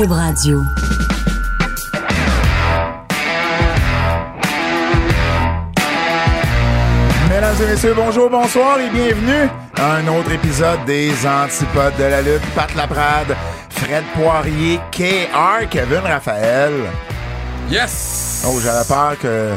Cube Radio. Mesdames et messieurs, bonjour, bonsoir et bienvenue à un autre épisode des Antipodes de la lutte. Pat Laprade, Fred Poirier, KR, Kevin Raphaël. Yes! Oh, j'avais peur que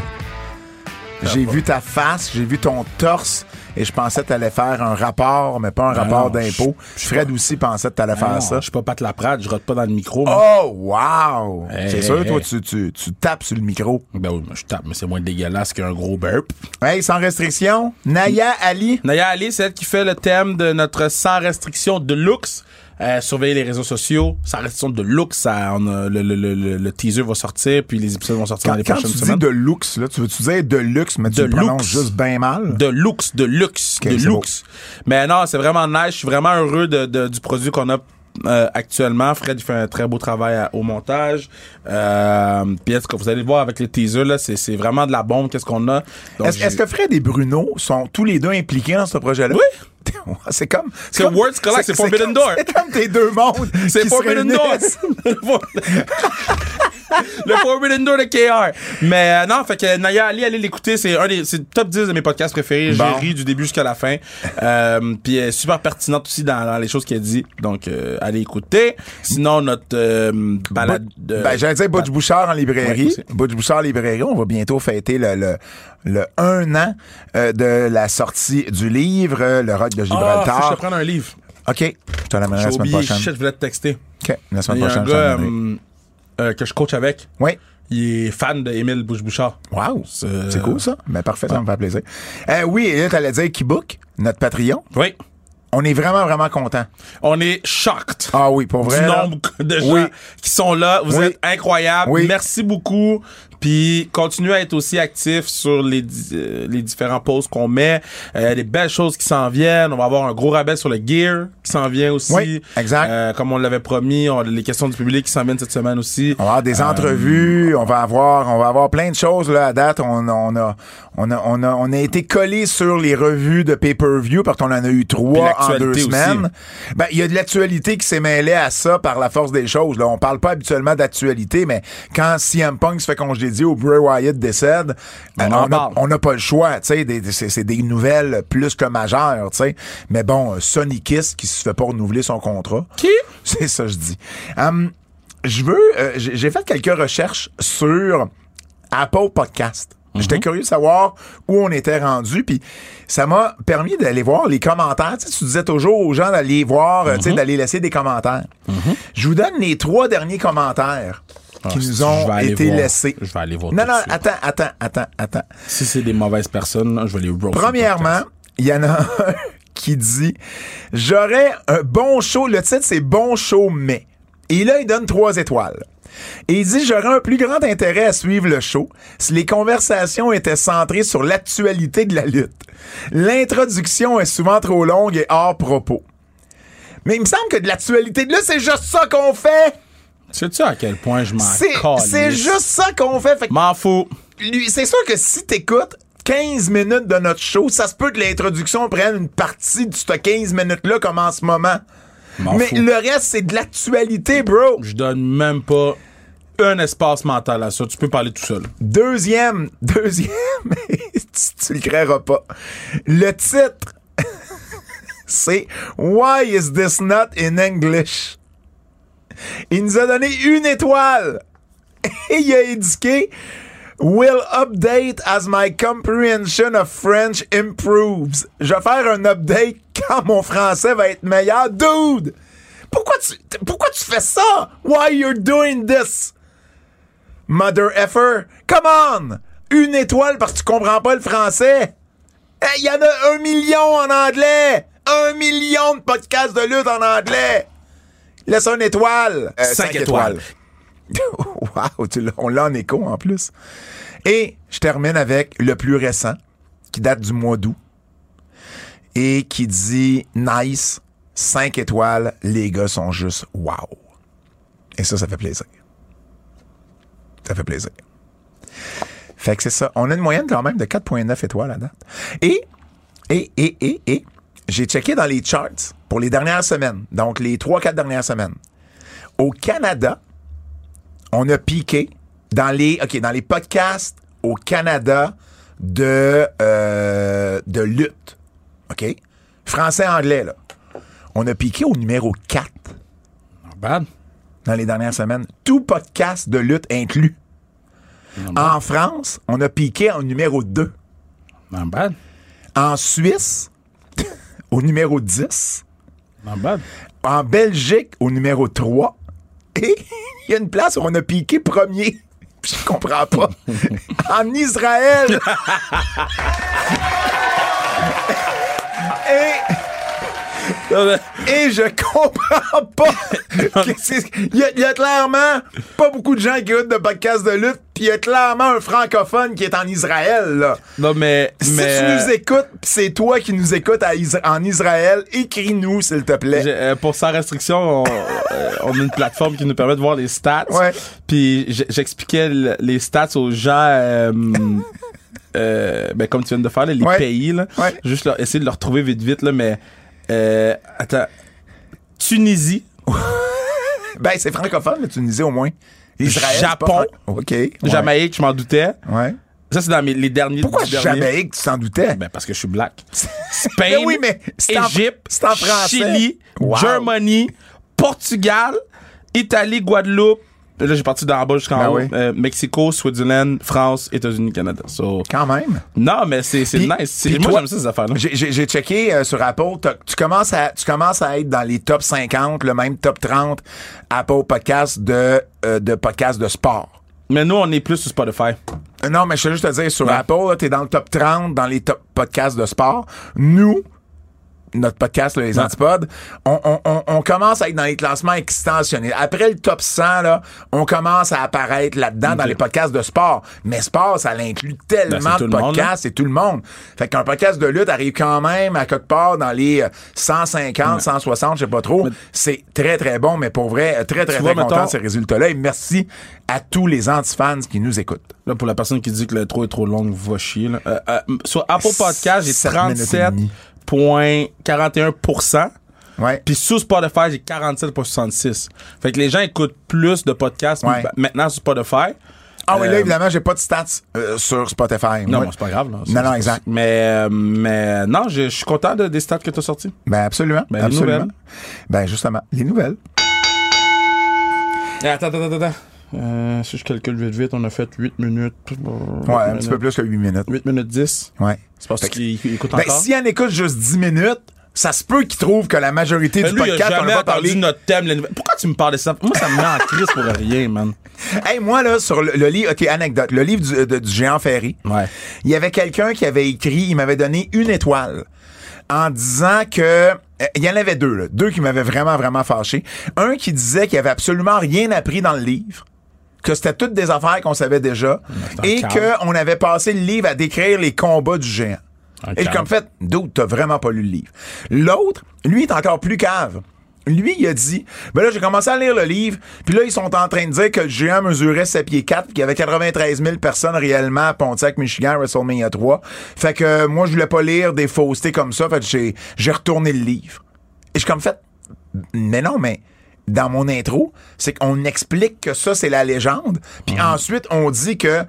j'ai vu ta face, j'ai vu ton torse et je pensais que t'allais faire un rapport, mais pas un rapport non, d'impôt. Fred aussi pensait que t'allais Ah faire non, ça. Je suis pas Pat Laprade, je rote pas dans le micro. moi. Oh, wow! Hey, C'est sûr, hey, toi, hey. tu, tu, tu tapes sur le micro. Ben oui, moi, je tape, mais c'est moins dégueulasse qu'un gros burp. Hey, sans restriction, Naya Ali. Naya Ali, c'est elle qui fait le thème de notre sans restriction de luxe. Euh, surveillez les réseaux sociaux. Sans restriction de luxe, ça, on a- le, le, le, le- le teaser va sortir, puis les épisodes vont sortir Quand, dans les quand prochaines tu dis semaines. de luxe, là, tu veux-tu dire de luxe, mais tu De le prononces juste bien mal? De luxe, de luxe, de beau. luxe. Mais non, c'est vraiment nice. Je suis vraiment heureux de, de- du produit qu'on a euh, actuellement. Fred il fait un très beau travail à- au montage. Euh, puis est-ce que vous allez le voir avec les teasers là, c'est, c'est vraiment de la bombe. Qu'est-ce qu'on a Est-ce que Fred et Bruno sont tous les deux impliqués dans ce projet-là? Oui. c'est comme. C'est comme- Words Collect, c'est Forbidden comme- Door. C'est comme tes deux mondes. C'est Forbidden Door. le Forbidden Door de KR. Mais euh, non, fait que Naya Ali, allez l'écouter. C'est un des c'est le top 10 de mes podcasts préférés. Bon. J'ai ri du début jusqu'à la fin. Euh, Puis elle est super pertinente aussi dans, dans les choses qu'elle dit. Donc, euh, allez écouter. Sinon, notre euh, balade... de- Ben, j'allais dire Butch Bouchard en librairie. Ouais. Butch Bouchard en librairie. On va bientôt fêter le, le, le un an euh, de la sortie du livre, euh, Le Rock de Ah, Gibraltar. je te prenne un livre. OK. Je te la semaine prochaine. je voulais te texter. OK. La semaine prochaine, euh, euh, que je coach avec. Oui. Il est fan de Émile Bouche-Bouchard. Wow. C'est- C'est cool, ça. Ben, parfait, ça me fait plaisir. Euh, oui, et là, t'allais dire Keybook, notre Patreon. Oui. On est vraiment, vraiment content. On est shocked. Ah oui, pour vrai. du nombre de gens Oui. qui sont là. Vous Oui. êtes incroyables. Oui. Merci beaucoup. Puis continuez à être aussi actifs sur les, euh, les différents posts qu'on met. Euh, Il y a des belles choses qui s'en viennent. On va avoir un gros rabais sur le gear qui s'en vient aussi. Oui, exact. Euh, comme on l'avait promis, on les questions du public qui s'en viennent cette semaine aussi. On va avoir des entrevues, on va avoir, on va avoir plein de choses là à date. On, on a, on a, on a, on a été collé sur les revues de pay-per-view parce qu'on en a eu trois en deux semaines. Ben, il y a de l'actualité qui s'est mêlée à ça par la force des choses. Là, on parle pas habituellement d'actualité, mais quand CM Punk se fait congédier ou Bray Wyatt décède, On en a- parle. on n'a pas le choix. C'est des nouvelles plus que majeures. Tu sais, mais bon, euh, Sonny Kiss qui se fait pas renouveler son contrat. Qui? C'est ça, je dis. Hum, je veux. euh, j'ai fait quelques recherches sur Apple Podcast. J'étais curieux de savoir où on était rendu, puis ça m'a permis d'aller voir les commentaires. Tu, sais, tu disais toujours aux gens d'aller voir, euh, tu sais, d'aller laisser des commentaires. Je vous donne les trois derniers commentaires qui Ah, nous je ont vais aller été voir. laissés. Je vais aller voir Non, non, attends, attends, attends, attends. Si c'est des mauvaises personnes, là, je vais les roast. Premièrement, il y en a un qui dit J'aurais un bon show. Le titre, c'est Bon show, mais. Et là, il donne trois étoiles. Et il dit J'aurais un plus grand intérêt à suivre le show si les conversations étaient centrées sur l'actualité de la lutte. L'introduction est souvent trop longue et hors propos. Mais il me semble que de l'actualité de là, c'est juste ça qu'on fait. Sais-tu à quel point je m'en C'est, calisse? c'est juste ça qu'on fait. M'en fous. c'est sûr que si t'écoutes 15 minutes de notre show, ça se peut que l'introduction prenne une partie de ce 15 minutes-là comme en ce moment. M'en Mais fous. le reste, c'est de l'actualité, bro. Je donne même pas un espace mental à ça. Tu peux parler tout seul. Deuxième, deuxième, tu, tu le créeras pas. Le titre, c'est Why is this not in English? Il nous a donné une étoile. Et il a indiqué Will update as my comprehension of French improves. Je vais faire un update quand mon français va être meilleur. Dude! Pourquoi tu, fais ça? Why you're doing this? Mother effer, come on! Une étoile parce que tu comprends pas le français. Il y en a un million en anglais! Un million de podcasts de lutte en anglais! Laisse une étoile! Euh, Cinq cinq étoiles. wow, tu on l'a en écho en plus. Et je termine avec le plus récent, qui date du mois d'août, et qui dit nice, 5 étoiles, les gars sont juste wow. Et ça, ça fait plaisir. Ça fait plaisir. Fait que c'est ça. On a une moyenne quand même de 4,9 étoiles à date. Et, et, et, et, et, j'ai checké dans les charts pour les dernières semaines, donc les 3-4 dernières semaines. Au Canada, on a piqué dans les, OK, dans les podcasts au Canada de, euh, de lutte. OK? Français-anglais, là. On a piqué au numéro 4 Not bad. dans les dernières semaines. Tout podcast de lutte inclus. En France, on a piqué au numéro 2. Not bad. En Suisse, au numéro 10. Not bad. En Belgique, au numéro 3. Et il y a une place où on a piqué premier. Je comprends pas. en Israël. Et Et je comprends pas. Il y, a- il y a clairement pas beaucoup de gens qui écoutent de podcasts de lutte, puis il y a clairement un francophone qui est en Israël, là. non, mais. Si mais tu euh, nous écoutes, pis c'est toi qui nous écoutes à en Israël, écris-nous, s'il te plaît. euh, pour sans restriction, on, euh, on a une plateforme qui nous permet de voir les stats. Puis j'expliquais l- les stats aux gens, euh, euh, ben, comme tu viens de faire, là, les Ouais. pays. Là, Ouais. Juste essayer de le retrouver vite, vite. Là, mais euh, attends. Tunisie, Ben, c'est francophone, la Tunisie, au moins. Israël. Japon. OK. ouais. Jamaïque, je m'en doutais. Ouais. Ça, c'est dans mes, les derniers. Pourquoi. Jamaïque, tu t'en doutais? Ben, parce que je suis black. Spain, Ben oui, mais c'est en- Égypte, c'est en français. Chili, Wow. Germany, Portugal, Italie, Guadeloupe. Là, j'ai parti d'en bas jusqu'en Ben haut. oui. Euh, Mexico, Switzerland, France, États-Unis, Canada. So, Quand même. non, mais c'est nice. C'est- puis Moi, j'aime ça, ces affaires-là. J'ai- checké euh, sur Apple. Tu commences, à, tu commences à être dans les top 50, le même top 30 Apple Podcast de, euh, de podcasts de sport. Mais nous, on est plus sur Spotify. Euh, Non, mais je veux juste te dire, sur Ouais. Apple, tu es dans le top 30 dans les top podcasts de sport. Nous, notre podcast, là, les Ouais. Antipodes, on, on, on, on commence à être dans les classements extensionnés. Après le top 100, là, on commence à apparaître là-dedans dans les podcasts de sport. Mais sport, ça l'inclut tellement Ben, de le monde, podcasts, c'est tout le monde. Fait qu'un podcast de lutte arrive quand même à quelque part dans les euh, 150, 160, je sais pas trop. C'est très, très bon, mais pour vrai, euh, très, très, Tu très vois, content de ces résultats-là. Et merci à tous les antifans qui nous écoutent. Là, pour la personne qui dit que l'intro est trop longue, va chier. Là. Euh, euh, sur Apple Podcast, j'ai Sept minutes et demie. 37,41%. Ouais. Puis sous Spotify, j'ai 47,66. Fait que les gens écoutent plus de podcasts Ouais. maintenant sur Spotify. Ah oui, là, Euh, évidemment, j'ai pas de stats euh, sur Spotify. Non, c'est pas grave. Là. Non, non, exact. Mais, euh, mais non, je je suis content de- des stats que tu as sortis. Ben, absolument. Ben, les absolument. nouvelles. Ben, justement, les nouvelles. Eh, Attends, attends, attends. attends. Euh, si je calcule vite, vite, on a fait 8 minutes. Ouais, un petit peu plus que 8 minutes. 8 minutes 10. Ouais. C'est parce qu'il écoute Ben, encore? si on écoute juste 10 minutes, ça se peut qu'il trouve que la majorité Mais du lui, podcast, on va entendu parler. notre thème. les. Pourquoi tu me parles de ça? Moi, ça me met en crise pour rien, man. Hey, moi, là, sur le, le livre, OK, anecdote, le livre du, de- du géant Ferry, Ouais. il y avait quelqu'un qui avait écrit, il m'avait donné une étoile en disant que euh, il y en avait deux, là, deux qui m'avaient vraiment vraiment fâché. Un qui disait qu'il avait absolument rien appris dans le livre, que c'était toutes des affaires qu'on savait déjà et qu'on avait passé le livre à décrire les combats du géant. Un Et comme fait, d'autres, t'as vraiment pas lu le livre. L'autre, lui, est encore plus cave. Lui, il a dit, ben là, j'ai commencé à lire le livre, puis là, ils sont en train de dire que le géant mesurait 7 pieds 4, qu'il y avait 93 000 personnes réellement à Pontiac, Michigan, à WrestleMania 3. Fait que euh, moi, je voulais pas lire des faussetés comme ça, fait que j'ai, j'ai retourné le livre. Et je suis comme fait, mais non, mais dans mon intro, c'est qu'on explique que ça, c'est la légende, puis ensuite, on dit que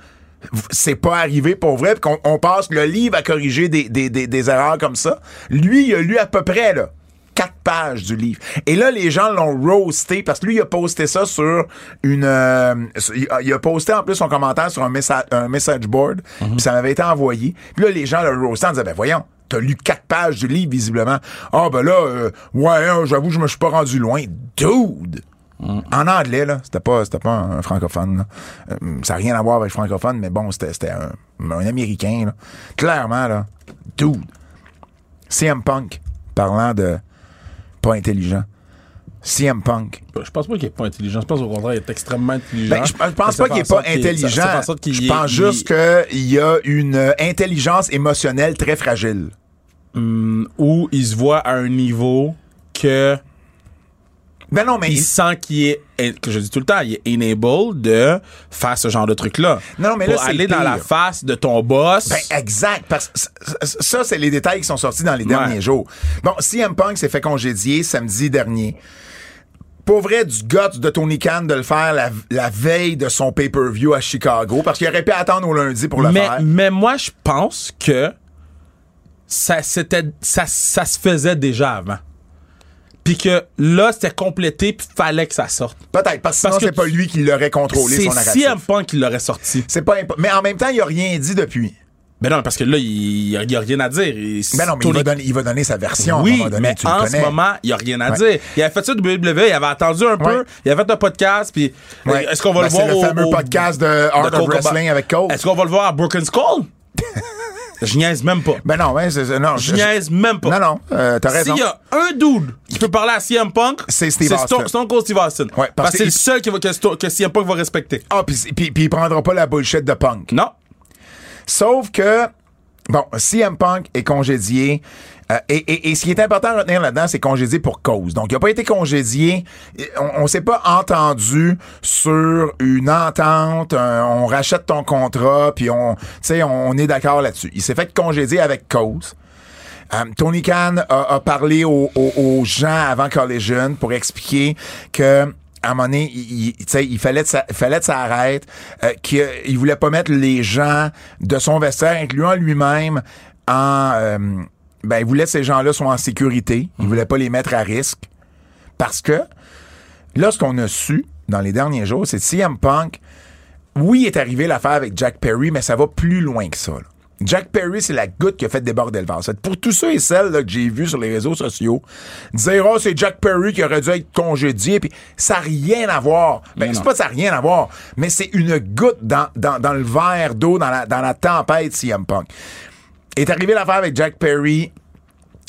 c'est pas arrivé pour vrai, puis qu'on on passe le livre à corriger des, des, des, des erreurs comme ça. Lui, il a lu à peu près, là, quatre pages du livre. Et là, les gens l'ont roasté, parce que lui, il a posté ça sur une... euh, il, a, posté en plus son commentaire sur un, messa- un message board, puis ça m'avait été envoyé. Puis là, les gens le roasté en disant, ben voyons, T'as lu quatre pages du livre, visiblement. Ah, ben là, euh, ouais, hein, j'avoue, je me suis pas rendu loin. Dude! En anglais, là, c'était pas, c'était pas un, francophone. là. Euh, ça n'a rien à voir avec francophone, mais bon, c'était, c'était un, un Américain. Là. Clairement, là, dude. CM Punk, parlant de pas intelligent. CM Punk. Je pense pas qu'il est pas intelligent. Je pense au contraire, il est extrêmement intelligent. Ben, je, je pense pas qu'il est pas ça- intelligent. ça je pense juste qu'il y a une euh, intelligence émotionnelle très fragile. Hum, où il se voit à un niveau que Ben non, mais il il- sent qu'il est, que je dis tout le temps, il est enable de faire ce genre de truc-là. Non, mais là, Pour aller dans la face de ton boss. Ben, exact. Parce que ça, c'est les détails qui sont sortis dans les derniers jours. Bon, CM Punk s'est fait congédier samedi dernier pour vrai, du guts de Tony Khan de le faire la, la veille de son pay-per-view à Chicago, parce qu'il aurait pu attendre au lundi pour le mais, faire. mais moi, je pense que ça, c'était, ça, ça se faisait déjà avant. Puis que là, c'était complété, puis fallait que ça sorte. Peut-être, parce que sinon, Parce que c'est pas lui qui l'aurait contrôlé, C'est son narratif. CM Punk qui l'aurait sorti. C'est pas Mais en même temps, il a rien dit depuis. Mais non, parce que là, il n'y a, il y a rien à dire. Il- Ben non, mais il va, donner, il va donner sa version. à un Oui, donné, mais tu le en ce moment, il n'y a rien à Ouais. dire. Il avait fait ça de WWE, il avait attendu un peu, il avait fait un podcast, puis Ouais. est-ce qu'on va Ben, le voir C'est le au- fameux au- podcast de Art of Wrestling avec Cole. Est-ce qu'on va le voir à Broken Skull? Je niaise même pas. Ben non, c'est, c'est- non, Je niaise même pas. Non, non, euh, t'as raison. S'il y a un dude qui peut parler à CM Punk, C'est Steve Austin. Stone Cold Steve Austin. Ouais, parce parce que c'est le seul qui va- que, Sto- que CM Punk va respecter. Ah, puis, puis, puis il prendra pas la bullshit de Punk. Non. Sauf que, bon, CM Punk est congédié. Euh, et, et, et ce qui est important à retenir là-dedans, c'est congédié pour cause. Donc, il n'a pas été congédié. On, on s'est pas entendu sur une entente. on rachète ton contrat, puis on, on est d'accord là-dessus. Il s'est fait congédier avec cause. Euh, Tony Khan a, parlé aux, gens avant Collision pour expliquer que à un moment donné, il, il- fallait que ça, fallait que euh, qu'il voulait pas mettre les gens de son vestiaire, incluant lui-même, en... euh, ben, il voulait que ces gens-là soient en sécurité. Il voulait pas les mettre à risque. Parce que, là, ce qu'on a su dans les derniers jours, c'est que CM Punk, oui, est arrivé l'affaire avec Jack Perry, mais ça va plus loin que ça. là. Jack Perry, c'est la goutte qui a fait déborder le vase. Pour tous ceux et celles là, que j'ai vus sur les réseaux sociaux, dire oh, c'est Jack Perry qui aurait dû être congédié, puis ça n'a rien à voir. Ben, c'est pas que ça n'a rien à voir, mais c'est une goutte dans, dans, dans le verre d'eau, dans la, dans la tempête CM Punk. Est arrivé l'affaire avec Jack Perry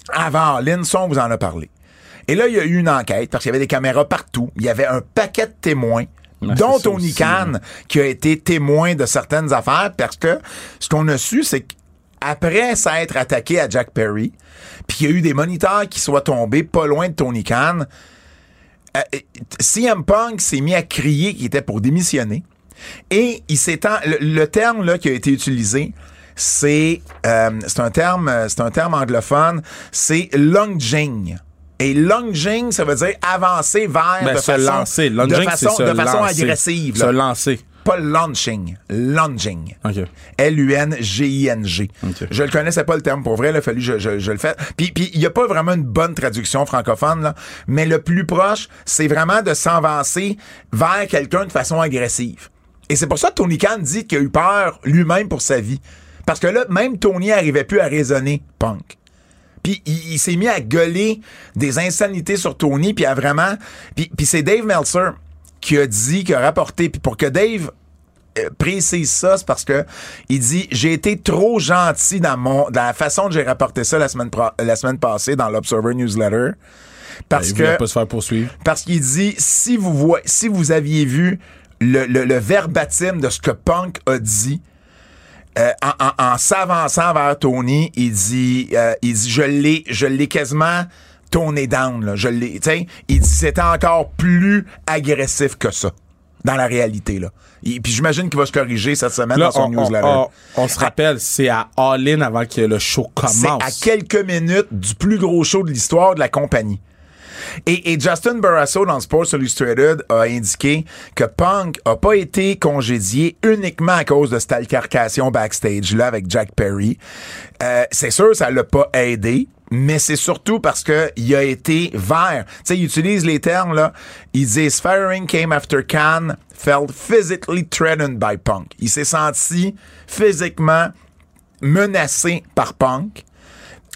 avant Linson vous en a parlé. Et là, il y a eu une enquête parce qu'il y avait des caméras partout. Il y avait un paquet de témoins, dont Tony Khan, qui a été témoin de certaines affaires parce que ce qu'on a su, c'est qu'après s'être attaqué à Jack Perry, puis qu'il y a eu des moniteurs qui soient tombés pas loin de Tony Khan, euh, euh, CM Punk s'est mis à crier qu'il était pour démissionner. Et il s'étend. Le, le terme là, qui a été utilisé, c'est euh, c'est un terme euh, c'est un terme anglophone, c'est lunging. Et lunging, ça veut dire avancer vers Ben, de se façon, lancer. de Lunging, façon, c'est se de façon lancer. agressive. Se là. lancer. Pas launching, lunging. OK. L-U-N-G-I-N-G. Ok. Je le connaissais pas le terme pour vrai, il a fallu que je, je, je le fasse. Puis puis il y a pas vraiment une bonne traduction francophone là, mais le plus proche, c'est vraiment de s'avancer vers quelqu'un de façon agressive. Et c'est pour ça que Tony Khan dit qu'il a eu peur lui-même pour sa vie. Parce que là, même Tony arrivait plus à raisonner Punk. Puis il, il s'est mis à gueuler des insanités sur Tony, puis à vraiment... Puis, puis c'est Dave Meltzer qui a dit, qui a rapporté, puis pour que Dave euh, précise ça, c'est parce que il dit j'ai été trop gentil dans mon dans la façon dont j'ai rapporté ça la semaine pro- la semaine passée dans l'Observer newsletter parce Ben, Il que pas se faire poursuivre. parce qu'il dit si vous voyez, si vous aviez vu le, le, le verbatim de ce que Punk a dit euh, en, en- en s'avançant vers Tony, il dit euh, il dit je l'ai je l'ai quasiment tourné down là, je l'ai il dit c'était encore plus agressif que ça dans la réalité là. Et puis j'imagine qu'il va se corriger cette semaine Là, dans son on, on- newsletter. on- on se rappelle, c'est à All-In avant que le show C'est commence. à quelques minutes du plus gros show de l'histoire de la compagnie. Et, Justin Barrasso dans Sports Illustrated a indiqué que Punk a pas été congédié uniquement à cause de cette altercation backstage là avec Jack Perry. Euh, c'est sûr ça l'a pas aidé. Mais c'est surtout parce que il a été vert. Tu sais, il utilise les termes là. Il dit firing came after Khan felt physically threatened by Punk. Il s'est senti physiquement menacé par Punk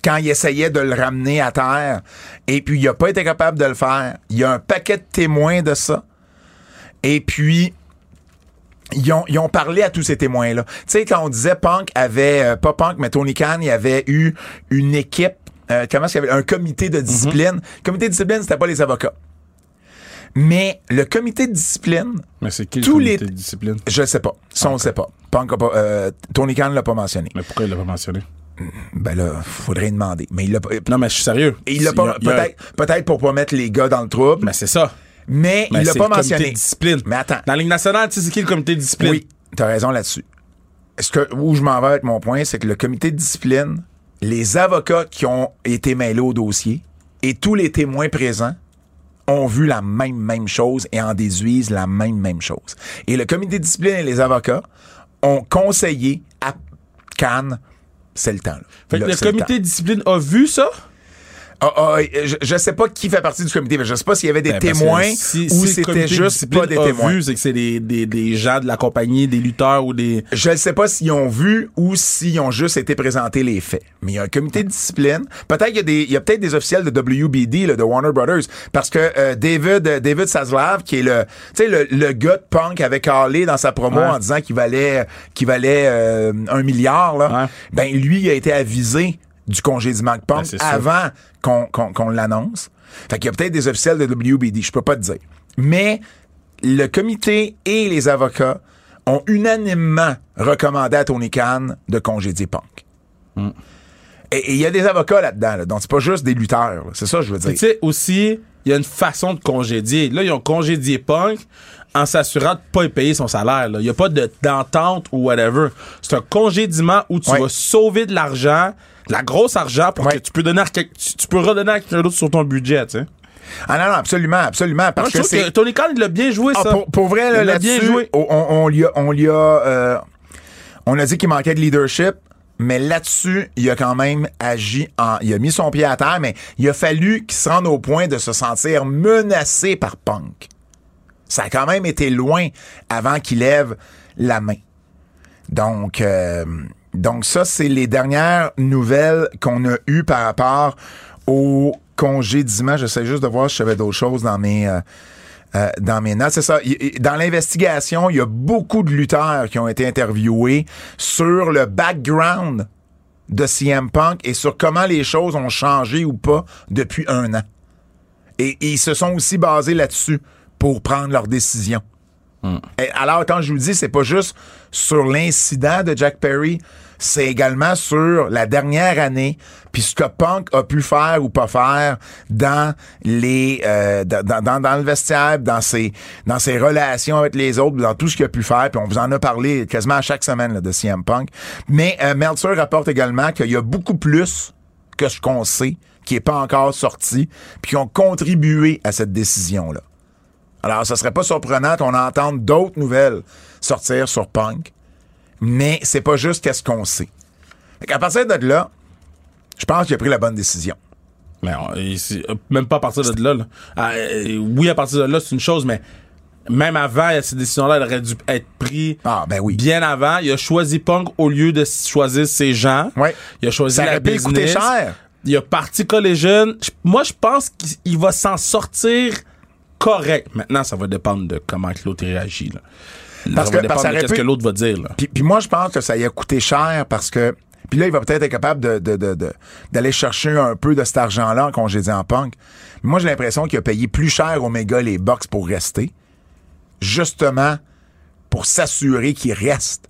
quand il essayait de le ramener à terre. Et puis, il n'a pas été capable de le faire. Il y a un paquet de témoins de ça. Et puis, ils ont, ils ont parlé à tous ces témoins-là. Tu sais, quand on disait Punk avait, euh, pas Punk, mais Tony Khan, il avait eu une équipe, euh, comment est-ce qu'il y avait, un comité de discipline. Le comité de discipline, c'était pas les avocats. Mais le comité de discipline, Mais c'est qui le tous comité les- de discipline? je le sais pas. Ça, on le sait pas. Punk a pas euh, Tony Khan l'a pas mentionné. Mais pourquoi il l'a pas mentionné? Ben là, faudrait demander. Mais il l'a pas. Non, mais je suis sérieux. Il l'a pas, peut-être, peut-être pour pas mettre les gars dans le trouble, Mais c'est ça. mais il l'a pas le comité mentionné. de discipline. Mais attends. Dans la Ligue nationale, tu sais, c'est qui le comité de discipline? Oui, t'as raison là-dessus. Est-ce que, où je m'en vais avec mon point, c'est que le comité de discipline, les avocats qui ont été mêlés au dossier et tous les témoins présents ont vu la même, même chose et en déduisent la même, même chose. Et le comité de discipline et les avocats ont conseillé à Cannes, c'est le temps. là. Fait que Là, le comité de discipline a vu ça? Ah, ah, je, je sais pas qui fait partie du comité, mais je sais pas s'il y avait des Ben, témoins si- ou si c'était juste pas des témoins. c'est que c'est des, des, des gens de la compagnie, des lutteurs ou des. Je ne sais pas s'ils ont vu ou s'ils ont juste été présentés les faits. Mais il y a un comité de discipline. Peut-être qu'il y a des, il y a peut-être des officiels de WBD, là, de Warner Brothers. Parce que euh, David, euh, David Zaslav, qui est le, tu sais, le, le gars de punk avec Harley dans sa promo Ouais. en disant qu'il valait, qu'il valait euh, un milliard, là. Ouais. Ben, lui, il a été avisé du congédiement de punk Ben, avant qu'on, l'annonce. Fait qu'il y a peut-être des officiels de WBD, je peux pas te dire. Mais le comité et les avocats ont unanimement recommandé à Tony Khan de congédier Punk. Mm. Et il y a des avocats là-dedans, là, donc c'est pas juste des lutteurs. C'est ça que je veux Tu dire. sais, aussi, il y a une façon de congédier. Là, ils ont congédié Punk en s'assurant de pas y payer son salaire. Il n'y a pas de- d'entente ou whatever. C'est un congédiement où tu Ouais. vas sauver de l'argent, la grosse argent, pour Ouais. que tu peux donner à tu, tu peux redonner à quelqu'un d'autre sur ton budget, tu sais. Ah non, non, absolument, absolument. Moi, Parce je que. Tony Khan, il l'a bien joué, Ah, ça. pour, pour vrai, là, Il bien là-dessus, joué. on, on, on lui a, on lui a, euh, on a dit qu'il manquait de leadership, mais là-dessus, il a quand même agi en, il a mis son pied à terre, mais il a fallu qu'il se rende au point de se sentir menacé par Punk. Ça a quand même été loin avant qu'il lève la main. Donc, euh, donc ça, c'est les dernières nouvelles qu'on a eues par rapport au congédiement. J'essaie juste de voir si j'avais d'autres choses dans mes, euh, euh, dans mes notes. C'est ça. Dans l'investigation, il y a beaucoup de lutteurs qui ont été interviewés sur le background de CM Punk et sur comment les choses ont changé ou pas depuis un an. Et ils se sont aussi basés là-dessus pour prendre leurs décisions. Et alors, quand je vous dis, c'est pas juste sur l'incident de Jack Perry, c'est également sur la dernière année, puis ce que Punk a pu faire ou pas faire dans les euh, dans, dans, dans le vestiaire, dans ses dans ses relations avec les autres, dans tout ce qu'il a pu faire, puis on vous en a parlé quasiment à chaque semaine là, de CM Punk. Mais euh, Meltzer rapporte également qu'il y a beaucoup plus que ce qu'on sait qui est pas encore sorti, puis qui ont contribué à cette décision-là. Alors, ce serait pas surprenant qu'on entende d'autres nouvelles sortir sur Punk, mais c'est pas juste qu'est-ce qu'on sait. Fait à partir de là, je pense qu'il a pris la bonne décision. Mais on- c'est- euh, même pas à partir de là. là. Ah, euh, oui, à partir de là, c'est une chose, mais même avant, cette décision-là, elle aurait dû être prise Ah, ben oui. bien avant. Il a choisi Punk au lieu de choisir ses gens. Ouais. Il a choisi Ça la aurait pu coûter business. cher. Il a parti Collision. Moi, je pense qu'il il va s'en sortir correct. Maintenant, ça va dépendre de comment que l'autre réagit. Là. Parce ça va que- parce de qu'est-ce pu- que l'autre va dire. Là. Puis, puis moi, je pense que ça y a coûté cher parce que. Puis là, il va peut-être être capable de, de- de- d'aller chercher un peu de cet argent-là en congédié en punk. Mais moi, j'ai l'impression qu'il a payé plus cher Omega les box pour rester. Justement, pour s'assurer qu'il reste.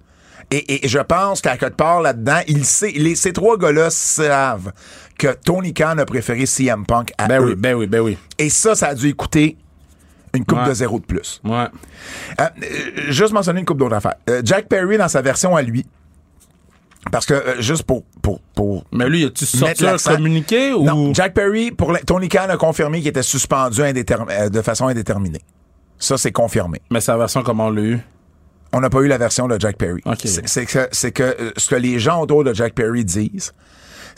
Et, et je pense qu'à quelque part là-dedans, il sait, les, ces trois gars-là savent que Tony Khan a préféré CM Punk à Ben eux. oui, ben oui, ben oui. Et ça, ça a dû écouter une coupe Ouais. de zéro de plus. Ouais. Euh, euh, juste mentionner une coupe d'autres affaires. Euh, Jack Perry, dans sa version à lui, parce que, euh, juste pour, pour, pour Mais lui, as-tu sorti un communiqué ou? Non, Jack Perry, pour la- Tony Khan a confirmé qu'il était suspendu indéterm- de façon indéterminée. Ça, c'est confirmé. Mais sa version, comment on l'a eu? On n'a pas eu la version de Jack Perry. C'est que, c'est que ce que les gens autour de Jack Perry disent,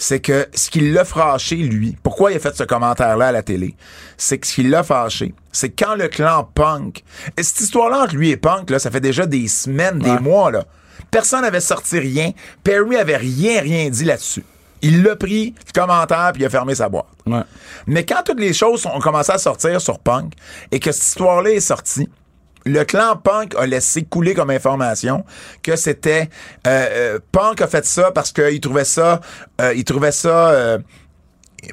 c'est que ce qui l'a fâché, lui, pourquoi il a fait ce commentaire-là à la télé, c'est que ce qui l'a fâché, c'est quand le clan Punk, et cette histoire-là entre lui et Punk, là, ça fait déjà des semaines, des mois, là. Personne n'avait sorti rien. Perry avait rien, rien dit là-dessus. Il l'a pris, le commentaire, puis il a fermé sa boîte. Ouais. Mais quand toutes les choses ont commencé à sortir sur Punk et que cette histoire-là est sortie, le clan Punk a laissé couler comme information que c'était euh, euh, Punk a fait ça parce qu'il trouvait ça euh, il trouvait ça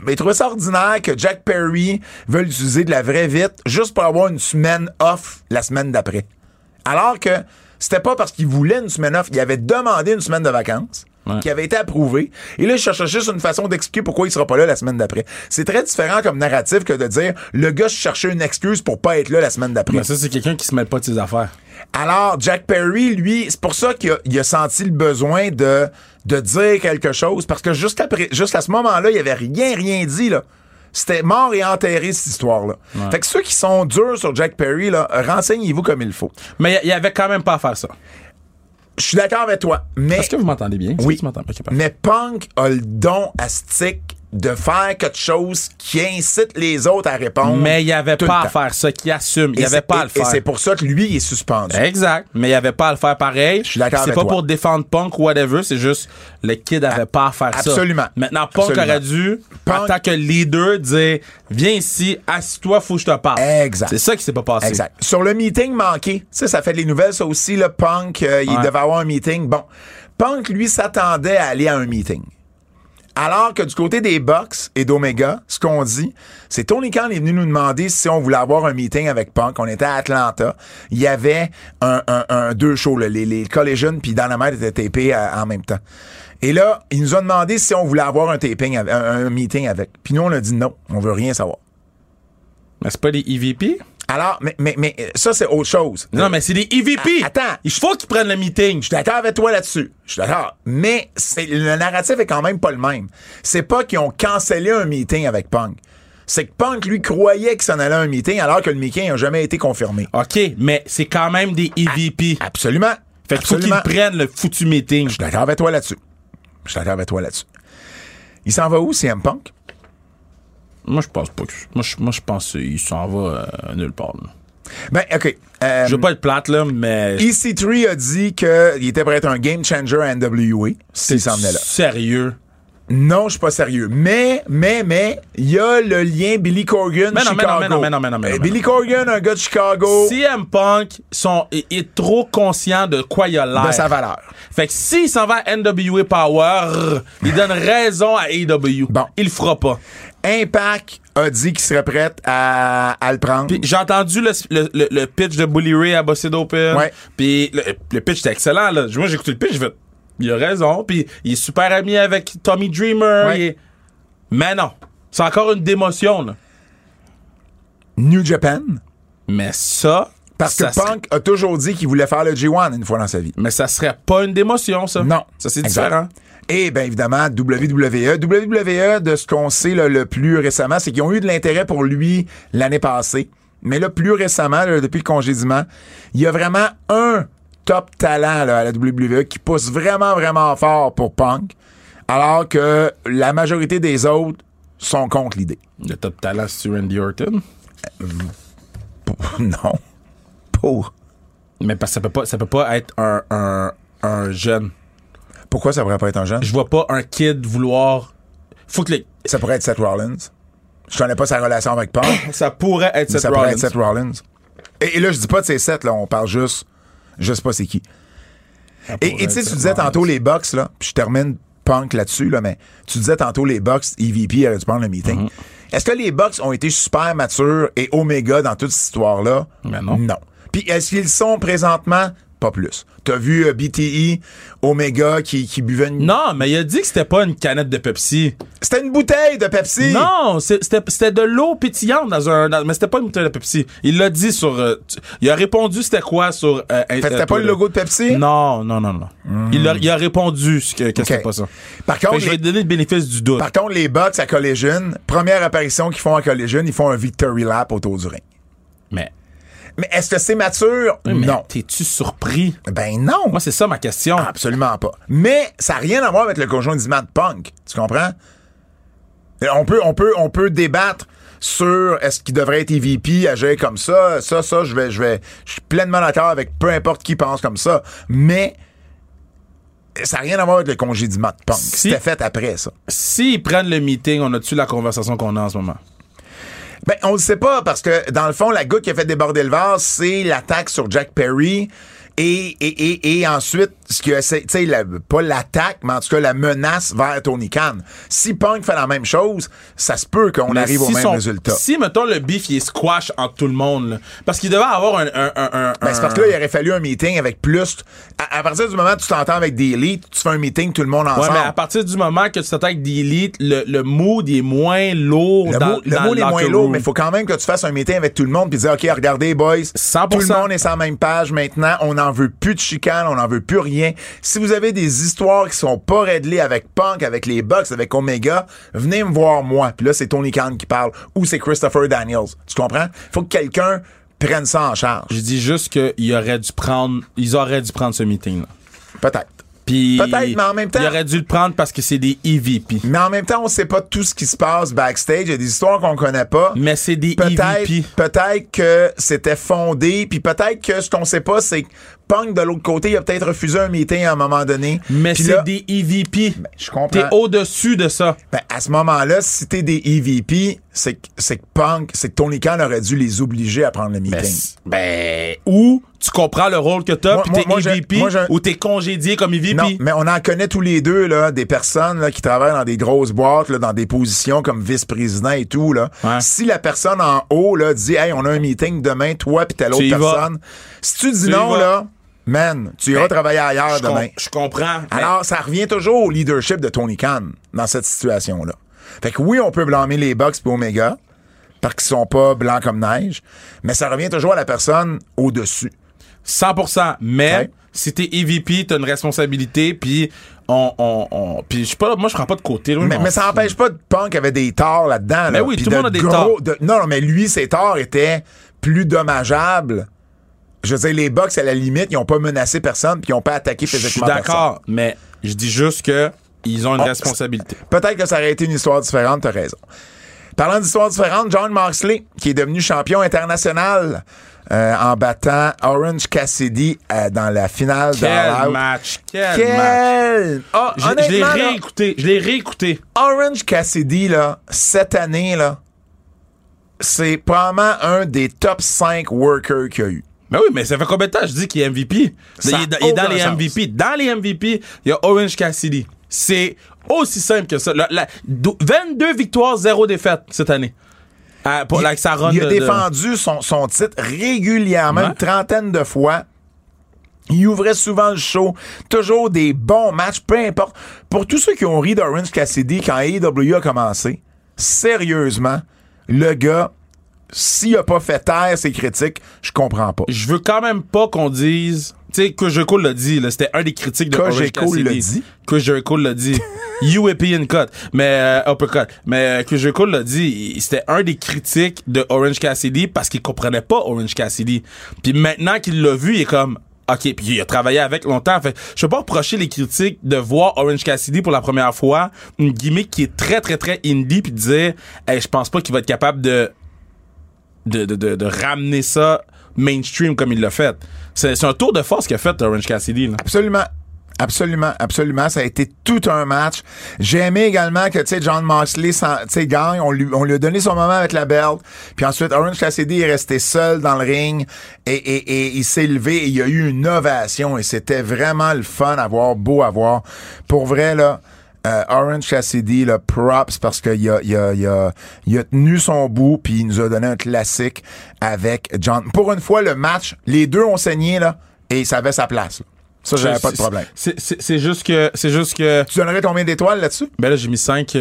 mais il trouvait ça ordinaire que Jack Perry veuille utiliser de la vraie vite juste pour avoir une semaine off la semaine d'après. Alors que c'était pas parce qu'il voulait une semaine off, il avait demandé une semaine de vacances Ouais. qui avait été approuvée. Et là, il cherchait juste une façon d'expliquer pourquoi il sera pas là la semaine d'après. C'est très différent comme narratif que de dire le gars cherchait une excuse pour pas être là la semaine d'après. Mais ça, c'est quelqu'un qui se mêle pas de ses affaires. Alors, Jack Perry, lui, c'est pour ça qu'il a, il a senti le besoin de, de dire quelque chose, parce que juste après, juste à ce moment-là, il avait rien, rien dit, là. C'était mort et enterré, cette histoire-là. Fait que ceux qui sont durs sur Jack Perry, là, renseignez-vous comme il faut. Mais il y, y avait quand même pas à faire ça. Je suis d'accord avec toi, mais... Est-ce que vous m'entendez bien? Oui. que tu m'entends? Mais Punk a le don à stick de faire quelque chose qui incite les autres à répondre. Mais il y avait pas à faire ça, qui assume. Il Et y avait pas à le faire. Et c'est pour ça que lui, il est suspendu. Exact. Mais il y avait pas à le faire pareil. Je suis d'accord C'est pas toi. pour défendre Punk ou whatever, c'est juste le kid avait pas à faire ça. absolument. Maintenant, Punk Absolument. aurait dû, en tant que leader, dire Viens ici, assis-toi, faut que je te parle. Exact. C'est ça qui s'est pas passé. Exact. Sur le meeting manqué, ça, ça fait les nouvelles, ça aussi, le Punk, euh, il Ouais. devait avoir un meeting. Bon, Punk, lui, s'attendait à aller à un meeting. Alors que du côté des Bucks et d'Omega, ce qu'on dit, c'est Tony Khan est venu nous demander si on voulait avoir un meeting avec Punk. On était à Atlanta. Il y avait deux shows, les, les Collision puis étaient tapés en même temps. Et là, il nous a demandé si on voulait avoir un meeting avec. Puis nous, on a dit non, on veut rien savoir. Mais c'est pas des EVP? Alors, mais, mais, mais ça, c'est autre chose. Non, mais c'est des EVP. Ah, attends. Il faut qu'ils prennent le meeting. Je suis d'accord avec toi là-dessus. Je suis d'accord. Mais c'est, le narratif est quand même pas le même. C'est pas qu'ils ont cancellé un meeting avec Punk. C'est que Punk, lui, croyait qu'il s'en allait à un meeting alors que le meeting n'a jamais été confirmé. OK, mais c'est quand même des EVP. Absolument. fait qu'il faut qu'ils prennent le foutu meeting. Je suis d'accord avec toi là-dessus. Je suis d'accord avec toi là-dessus. Il s'en va où, CM Punk? Moi, je pense pas que. Moi, je, moi, je pense qu'il s'en va euh, nulle part. là. Ben, OK. Euh, Je veux pas être plate, là, mais. EC3 a dit qu'il était prêt à être un game changer à NWA s'il s'en venait là. Sérieux? Non, je suis pas sérieux. Mais, mais, mais, il y a le lien Billy Corgan, Mais non, mais Chicago. non, mais non, mais non, mais non, mais non, Euh, mais Billy Corgan, un gars de Chicago, CM Punk sont, est, est trop conscient de quoi il a l'air. de sa valeur. Fait que s'il s'en va à NWA Power, il donne raison à AEW. Bon. Il le fera pas. Impact a dit qu'il serait prêt à, à le prendre. Puis j'ai entendu le, le, le- le pitch de Bully Ray à Bossy Open. Ouais. Puis le, pitch était excellent. Là. Moi, j'ai écouté le pitch, il a raison. Puis il est super ami avec Tommy Dreamer. Ouais. il est- Mais non, c'est encore une démotion. Là. New Japan. Mais ça, Parce ça que serait- Punk a toujours dit qu'il voulait faire le G1 une fois dans sa vie. mais ça serait pas une démotion, ça. Non. Ça, c'est différent. Et bien évidemment. WWE. WWE, de ce qu'on sait là, le plus récemment, c'est qu'ils ont eu de l'intérêt pour lui l'année passée. Mais là, plus récemment, là, depuis le congédiement, il y a vraiment un top talent là, à la WWE qui pousse vraiment, vraiment fort pour Punk, alors que la majorité des autres sont contre l'idée. Le top talent, c'est Randy Orton? non. Pour. Mais parce que ça peut pas, ça peut pas être un, un, un jeune. Pourquoi ça pourrait pas être un jeune? Je vois pas un kid vouloir. Faut que les- Ça pourrait être Seth Rollins. Je connais pas sa relation avec Punk. ça pourrait être Seth ça pourrait Rollins. être Seth Rollins. Et, et là, je dis pas de ces Seth, là, on parle juste. Je sais pas c'est qui. Et tu sais, tu disais Rollins. tantôt les Bucks, là, puis je termine Punk là-dessus, là, mais tu disais tantôt les Bucks, EVP aurait dû prendre le meeting. Mm-hmm. Est-ce que les Bucks ont été super matures et Omega dans toute cette histoire-là? Ben non. Non. Puis est-ce qu'ils sont présentement? Pas plus. T'as vu euh, BTE, Omega qui, qui buvait une... Non, mais il a dit que c'était pas une canette de Pepsi. C'était une bouteille de Pepsi! Non, c'était de l'eau pétillante dans un. dans- mais c'était pas une bouteille de Pepsi. Il l'a dit sur. euh, il a répondu c'était quoi sur. Euh, Fait que c'était pas le logo de Pepsi? Non, non, non, non. Il, a, il a répondu que, que c'était pas ça. Par Fait contre, je vais les, lui donner le bénéfice du doute. par contre, les Bucks à Collision, première apparition qu'ils font à Collision, ils font un victory lap autour du ring. Mais. Mais est-ce que c'est mature? mais non. T'es-tu surpris? Ben non. Moi, c'est ça ma question. Absolument pas. Mais ça n'a rien à voir avec le conjointement de punk. Tu comprends? On peut, on peut, on peut débattre sur est-ce qu'il devrait être EVP, agir comme ça. Ça, ça, je vais, je vais, je suis pleinement d'accord avec peu importe qui pense comme ça. Mais ça n'a rien à voir avec le congédiement de punk. Si- C'était fait après ça. S'ils prennent le meeting, on a-tu la conversation qu'on a en ce moment? Ben, on le sait pas parce que dans le fond, la goutte qui a fait déborder le vase, c'est l'attaque sur Jack Perry. Et, et, et, et ensuite, ce que c'est, tu sais, pas l'attaque, mais en tout cas la menace vers Tony Khan. Si Punk fait la même chose, ça se peut qu'on arrive au même son- résultat. Si, mettons, le beef, il est squash entre tout le monde, là, parce qu'il devait avoir un. un, un, un- Ben, c'est parce que là, il aurait fallu un meeting avec plus. À, à partir du moment où tu t'entends avec des élites, tu fais un meeting tout le monde Ouais, ensemble. mais à partir du moment que tu t'attaques d'élite, le, le mood est moins lourd Le dans, mot, le mot est moins lourd, mais il faut quand même que tu fasses un meeting avec tout le monde puis dire OK, regardez boys, 100%. tout le monde est sur la même page maintenant, on n'en veut plus de chicane, on n'en veut plus rien. Si vous avez des histoires qui sont pas réglées avec Punk, avec les Bucks, avec Omega, venez me voir moi. Puis là, c'est Tony Khan qui parle ou c'est Christopher Daniels. Tu comprends? Faut que quelqu'un prenne ça en charge. Je dis juste qu'ils auraient dû prendre, ils auraient dû prendre ce meeting-là. Peut-être. Puis Peut-être, mais en même temps- Ils auraient dû le prendre parce que c'est des EVP. Mais en même temps, on sait pas tout ce qui se passe backstage. Il y a des histoires qu'on connaît pas. Mais c'est des Peut-être, EVP. peut-être que c'était fondé, puis peut-être que ce qu'on sait pas, c'est que Punk de l'autre côté, il a peut-être refusé un meeting à un moment donné. Mais Puis c'est là, des EVP. je comprends. T'es au-dessus de ça. Ben, à ce moment-là, si t'es des EVP, c'est que, c'est que Punk, c'est que Tony Khan aurait dû les obliger à prendre le meeting. ben, ou tu comprends le rôle que t'as, puis t'es moi, EVP, moi, j'ai- ou t'es congédié comme EVP. Non, mais on en connaît tous les deux, là, des personnes là, qui travaillent dans des grosses boîtes, là, dans des positions comme vice-président et tout. Là. Ouais. Si la personne en haut là, dit Hey, on a un meeting demain, toi puis telle autre vas. personne, si tu dis Tu non, là, man, tu iras Ben, travailler ailleurs je, com- demain. je comprends. Alors, ça revient toujours au leadership de Tony Khan dans cette situation-là. Fait que oui, on peut blâmer les Bucks et Omega parce qu'ils sont pas blancs comme neige, mais ça revient toujours à la personne au-dessus. 100%. Mais Ouais. si t'es EVP, t'as une responsabilité, puis on, on, on- puis je pas, moi je prends pas de côté. là, Mais, ça n'empêche pas de Punk avait des torts là-dedans. Mais là. oui, tout le de monde a des gros- torts. de- non, non, mais lui, ses torts étaient plus dommageables. Je veux dire, les Bucks, à la limite, ils ont pas menacé personne puis ils ont pas attaqué Je suis physiquement d'accord, mais je dis juste que ils ont une Oh, responsabilité. Peut-être que ça aurait été une histoire différente, t'as raison. Parlant d'histoire différente, John Moxley, qui est devenu champion international euh, en battant Orange Cassidy euh, dans la finale de Quel Out. match! Quel, match! Quel... Ah, Je, je l'ai réécouté. Je l'ai réécouté. Orange Cassidy, là, cette année, là, c'est probablement un des top 5 workers qu'il y a eu. Mais oui, mais ça fait combien de temps je dis qu'il est MVP? Ça il, est, dans- il est dans aucun les sens. MVP. Dans les MVP, il y a Orange Cassidy. C'est aussi simple que ça. La- la- dou- 22 victoires, 0 défaites cette année. Euh, pour la, sa run il a de- de- défendu son, son titre régulièrement, Ouais. une trentaine de fois. Il ouvrait souvent le show. Toujours des bons matchs, peu importe. Pour tous ceux qui ont ri d'Orange Cassidy quand AEW a commencé, sérieusement, le gars, s'il a pas fait taire ses critiques, je comprends pas. Je veux quand même pas qu'on dise. Tu sais, que l'a dit, là, c'était un des critiques de Orange Cassidy. l'a dit? Que Jericho l'a dit. European cut. Mais, euh, uppercut. Mais, euh, que Jericho l'a dit, c'était un des critiques de Orange Cassidy parce qu'il comprenait pas Orange Cassidy. Puis maintenant qu'il l'a vu, il est comme, OK, puis il a travaillé avec longtemps. Fait, je peux pas reprocher les critiques de voir Orange Cassidy pour la première fois, une gimmick qui est très, très, très indie, puis de dire, hey, je pense pas qu'il va être capable de de, de, de, de ramener ça mainstream comme il l'a fait. C'est un tour de force qu'a fait Orange Cassidy. Là. Absolument. Absolument, absolument. Ça a été tout un match. J'ai aimé également que, tu sais, John Moxley, tu sais, gagne. On lui, on lui a donné son moment avec la belt. Puis ensuite, Orange Cassidy est resté seul dans le ring et il s'est levé et il y a eu une ovation et c'était vraiment le fun à voir, beau à voir. Pour vrai, là, euh, Orange Cassidy, là, props parce qu'il a, il a, il a, il a tenu son bout puis il nous a donné un classique avec John. Pour une fois, le match, les deux ont saigné, là, et ça avait sa place. là. Ça, j'avais pas de problème. C'est juste que. C'est juste que. Tu donnerais combien d'étoiles là-dessus? Ben là, j'ai mis 5.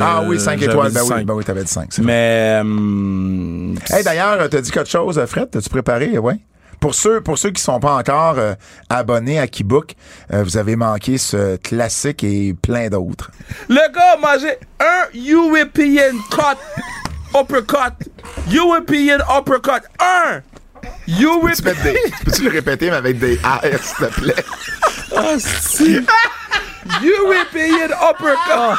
ah oui, 5 étoiles. Ben oui, ben oui, t'avais dit 5. Mais. hum, Hey, d'ailleurs, t'as dit quelque chose, Fred? T'as-tu préparé? Ouais. Pour ceux, pour ceux qui sont pas encore euh, abonnés à Keybook, euh, vous avez manqué ce classique et plein d'autres. le gars a mangé un European cut. uppercut. European uppercut. Un. European. Peux-tu le répéter, mais avec des R, s'il te plaît? Ah, si. European uppercut.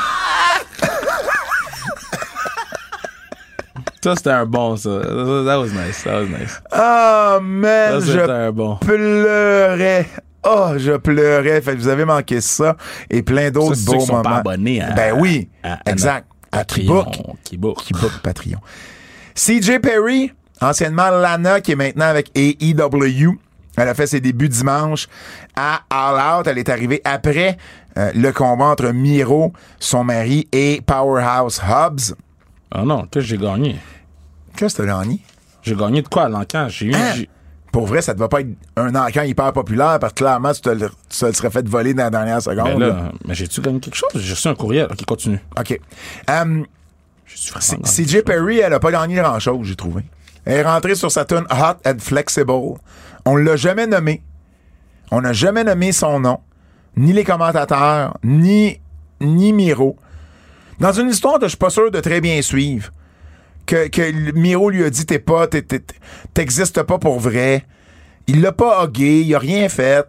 Ça, c'était un bon, ça. That was nice. That was nice. Oh, man, Ça, c'était je un bon. pleurais. Oh, je pleurais. Fait que vous avez manqué ça et plein d'autres beaux qui sont moments. pas abonnés à- ben oui, à- à exact. À Patreon. Keybook. Keybook. Keybook Patreon. CJ Perry, anciennement Lana, qui est maintenant avec AEW. Elle a fait ses débuts dimanche à All Out. Elle est arrivée après euh, le combat entre Miro, son mari, et Powerhouse Hobbs. Ah non, que j'ai gagné? Qu'est-ce que t'as gagné? J'ai gagné de quoi à l'encan? J'ai eu. Hein? j'ai- Pour vrai, ça ne devait pas être un encan hyper populaire parce que clairement, tu te le, tu te le serais fait voler dans la dernière seconde. Ben là. là, mais j'ai-tu gagné quelque chose? J'ai reçu un courriel. Ok, continue. OK. Um? CJ Perry, elle a pas gagné grand-chose, j'ai trouvé. Elle est rentrée sur sa tune Hot and Flexible. On l'a jamais nommé. On n'a jamais nommé son nom, ni les commentateurs, ni, ni Miro. Dans une histoire que je suis pas sûr de très bien suivre, que, que Miro lui a dit t'es pas, t'es- t'es- t'existes pas pour vrai. Il l'a pas hogué, il a rien fait.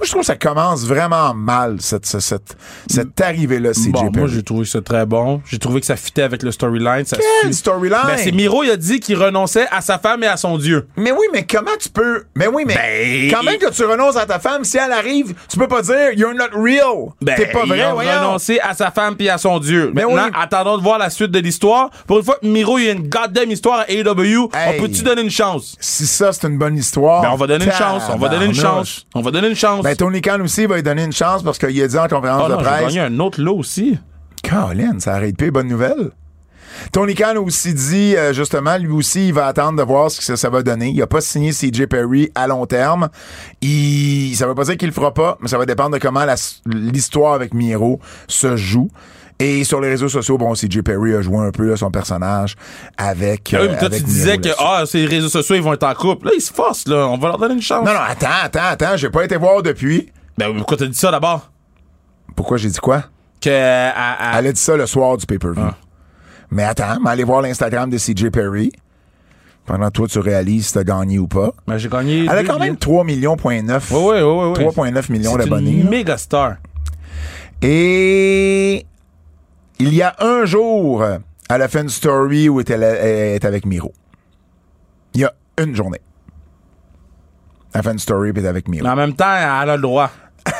Moi, je trouve que ça commence vraiment mal, cette, cette, cette, cette arrivée-là, CJ Bon, moi, j'ai trouvé ça très bon. J'ai trouvé que ça fitait avec le storyline. Quelle storyline? Ben, c'est Miro, il a dit qu'il renonçait à sa femme et à son Dieu. Mais oui, mais comment tu peux. Mais oui, mais. Ben, quand même que tu renonces à ta femme, si elle arrive, tu peux pas dire You're not real. Ben, T'es pas il vrai, a voyons. renoncé à sa femme puis à son Dieu. Mais Maintenant, oui. attendons de voir la suite de l'histoire. Pour une fois, Miro, il y a une goddamn histoire à AEW. Hey. On peut-tu donner une chance? Si ça, c'est une bonne histoire. Ben, on va donner une chance. On va donner une chance. On va donner une chance. Ben, Tony Khan aussi va lui donner une chance parce qu'il a dit en conférence oh de presse. gagné un autre lot aussi. Colin, ça arrête plus, bonne nouvelle. Tony Khan a aussi dit, euh, justement, lui aussi, il va attendre de voir ce que ça, ça va donner. Il a pas signé CJ Perry à long terme. Il, ça veut pas dire qu'il le fera pas, mais ça va dépendre de comment l'histoire avec Miro se joue. Et sur les réseaux sociaux, bon, CJ Perry a joué un peu là, son personnage avec. Oui, euh, mais toi, avec tu disais Miro que ah, ces réseaux sociaux, ils vont être en couple. Là, ils se forcent, là. On va leur donner une chance. Non, non, attends, attends, attends. J'ai pas été voir depuis. Ben, pourquoi t'as dit ça d'abord? Pourquoi j'ai dit quoi? Que. à- à- Elle a dit ça le soir du pay-per-view. Ah. Mais attends, mais allez voir l'Instagram de CJ Perry. Pendant que toi, tu réalises si t'as gagné ou pas. Ben, j'ai gagné. Elle a quand même billets. 3 millions, ouais, ouais, ouais. 3,9 millions C'est d'abonnés. une là. méga star. Et il y a un jour, elle a fait une story où elle est avec Miro. Il y a une journée. Elle a fait une story elle est avec Miro. Mais en même temps, elle a le droit.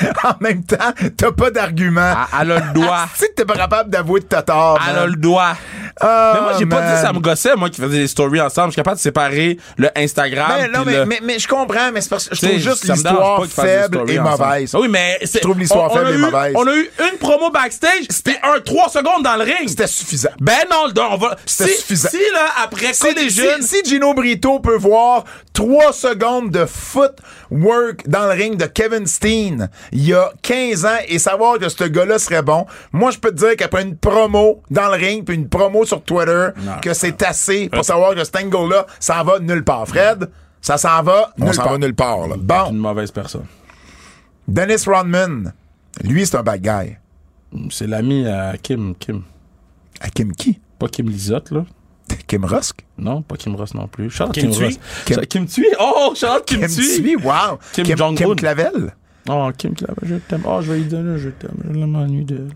En même temps, t'as pas d'argument. Elle elle a le droit. Si t'es pas capable d'avouer de ta tort. Elle a le droit. Ah, mais moi, j'ai pas dit ça me gossait, moi, qui faisais des stories ensemble. Je suis capable de séparer le Instagram. Mais, non, mais, le- mais, mais je comprends, mais c'est parce que je trouve juste l'histoire faible et mauvaise. Ah Oui, mais c'est- Je trouve l'histoire faible et mauvaise. On a eu une promo backstage, c'était un 3 secondes dans le ring. C'était suffisant. Ben non, le- on va. C'était si, suffisant. Si, là, après Si, Collision. si- si Gino Brito peut voir 3 secondes de footwork dans le ring de Kevin Steen il y a 15 ans et savoir que ce gars-là serait bon, moi je peux te dire qu'après une promo dans le ring puis une promo sur Twitter, Non. que c'est assez pour savoir que cet angle-là s'en va nulle part. Fred, ça s'en va nulle s'en part. va nulle part, là. Bon, Une mauvaise personne. Dennis Rodman, lui c'est un bad guy. C'est l'ami à Kim. Kim. À Kim qui? Pas Kim Lizotte, là. Kim Rusk? Non, pas Kim Ross non plus. Charles Kim? Ross. Kim- Charles- Kim Thuy? Oh, Charles Kim, Kim Thuy. Thuy, wow. Kim Kim, Jong-un. Kim Clavel? Oh, Kim Clavel, je t'aime. Oh, je vais lui donner un je t'aime. Je m'ennuie de.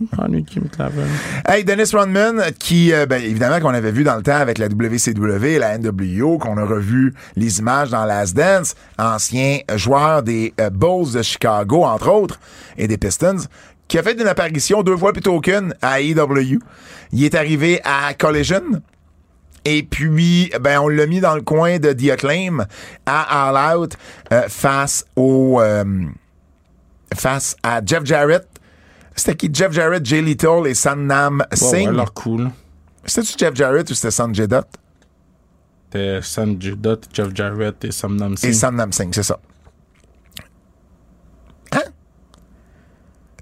Je m'ennuie de Kim Clavel. Hey, Dennis Rodman, qui, euh, ben, évidemment, qu'on avait vu dans le temps avec la WCW et la NWO, qu'on a revu les images dans Last Dance, ancien joueur des euh, Bulls de Chicago, entre autres, et des Pistons, qui a fait une apparition deux fois plutôt qu'une à AEW. Il est arrivé à Collision. Et puis, ben, on l'a mis dans le coin de The Acclaim à All Out euh, face au euh, face à Jeff Jarrett. C'était qui? Jeff Jarrett, Jay Little et Ouais, Singh. ouais, cool. C'était-tu Jeff Jarrett ou c'était Sanjay Dutt? C'était Sanjay Dutt, Jeff Jarrett et Sam Nam Et Singh. Sannam Singh, c'est ça. Hein?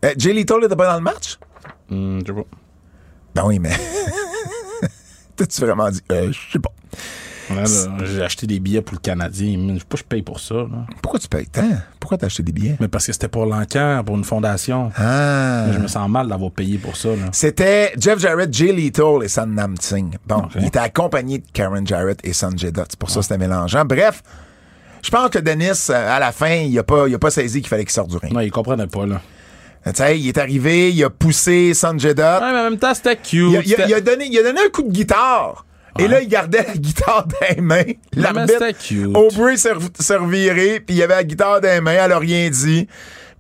Euh, Jay Little n'était pas dans le match? Hmm, je sais pas. Ben oui, mais... T'as-tu vraiment dit? Euh, je sais pas. J'ai acheté des billets pour le Canadien. Je sais pas, je paye pour ça. Là. Pourquoi tu payes tant? Pourquoi t'as acheté des billets? Mais parce que c'était pour l'encan, pour une fondation. Ah... Je me sens mal d'avoir payé pour ça. C'était Jeff Jarrett, Jay Little et Sannam Singh. Bon, il était accompagné de Karen Jarrett et Sanjay Dutt. C'est pour ça que c'était mélangeant. Bref, je pense que Dennis, euh, à la fin, il a pas, il a pas saisi qu'il fallait qu'il sorte du ring. Non, ils comprenaient pas. Là. Tu sais, il est arrivé, il a poussé Sanjay Dutt. Ouais, mais en même temps, c'était cute. Il a, il a- c'était- il a donné, il a donné un coup de guitare. Et là, il gardait la guitare dans les mains. L'arbitre, c'était cute. Aubrey s'est rev- s'est reviré, puis il avait la guitare dans les mains, elle a rien dit.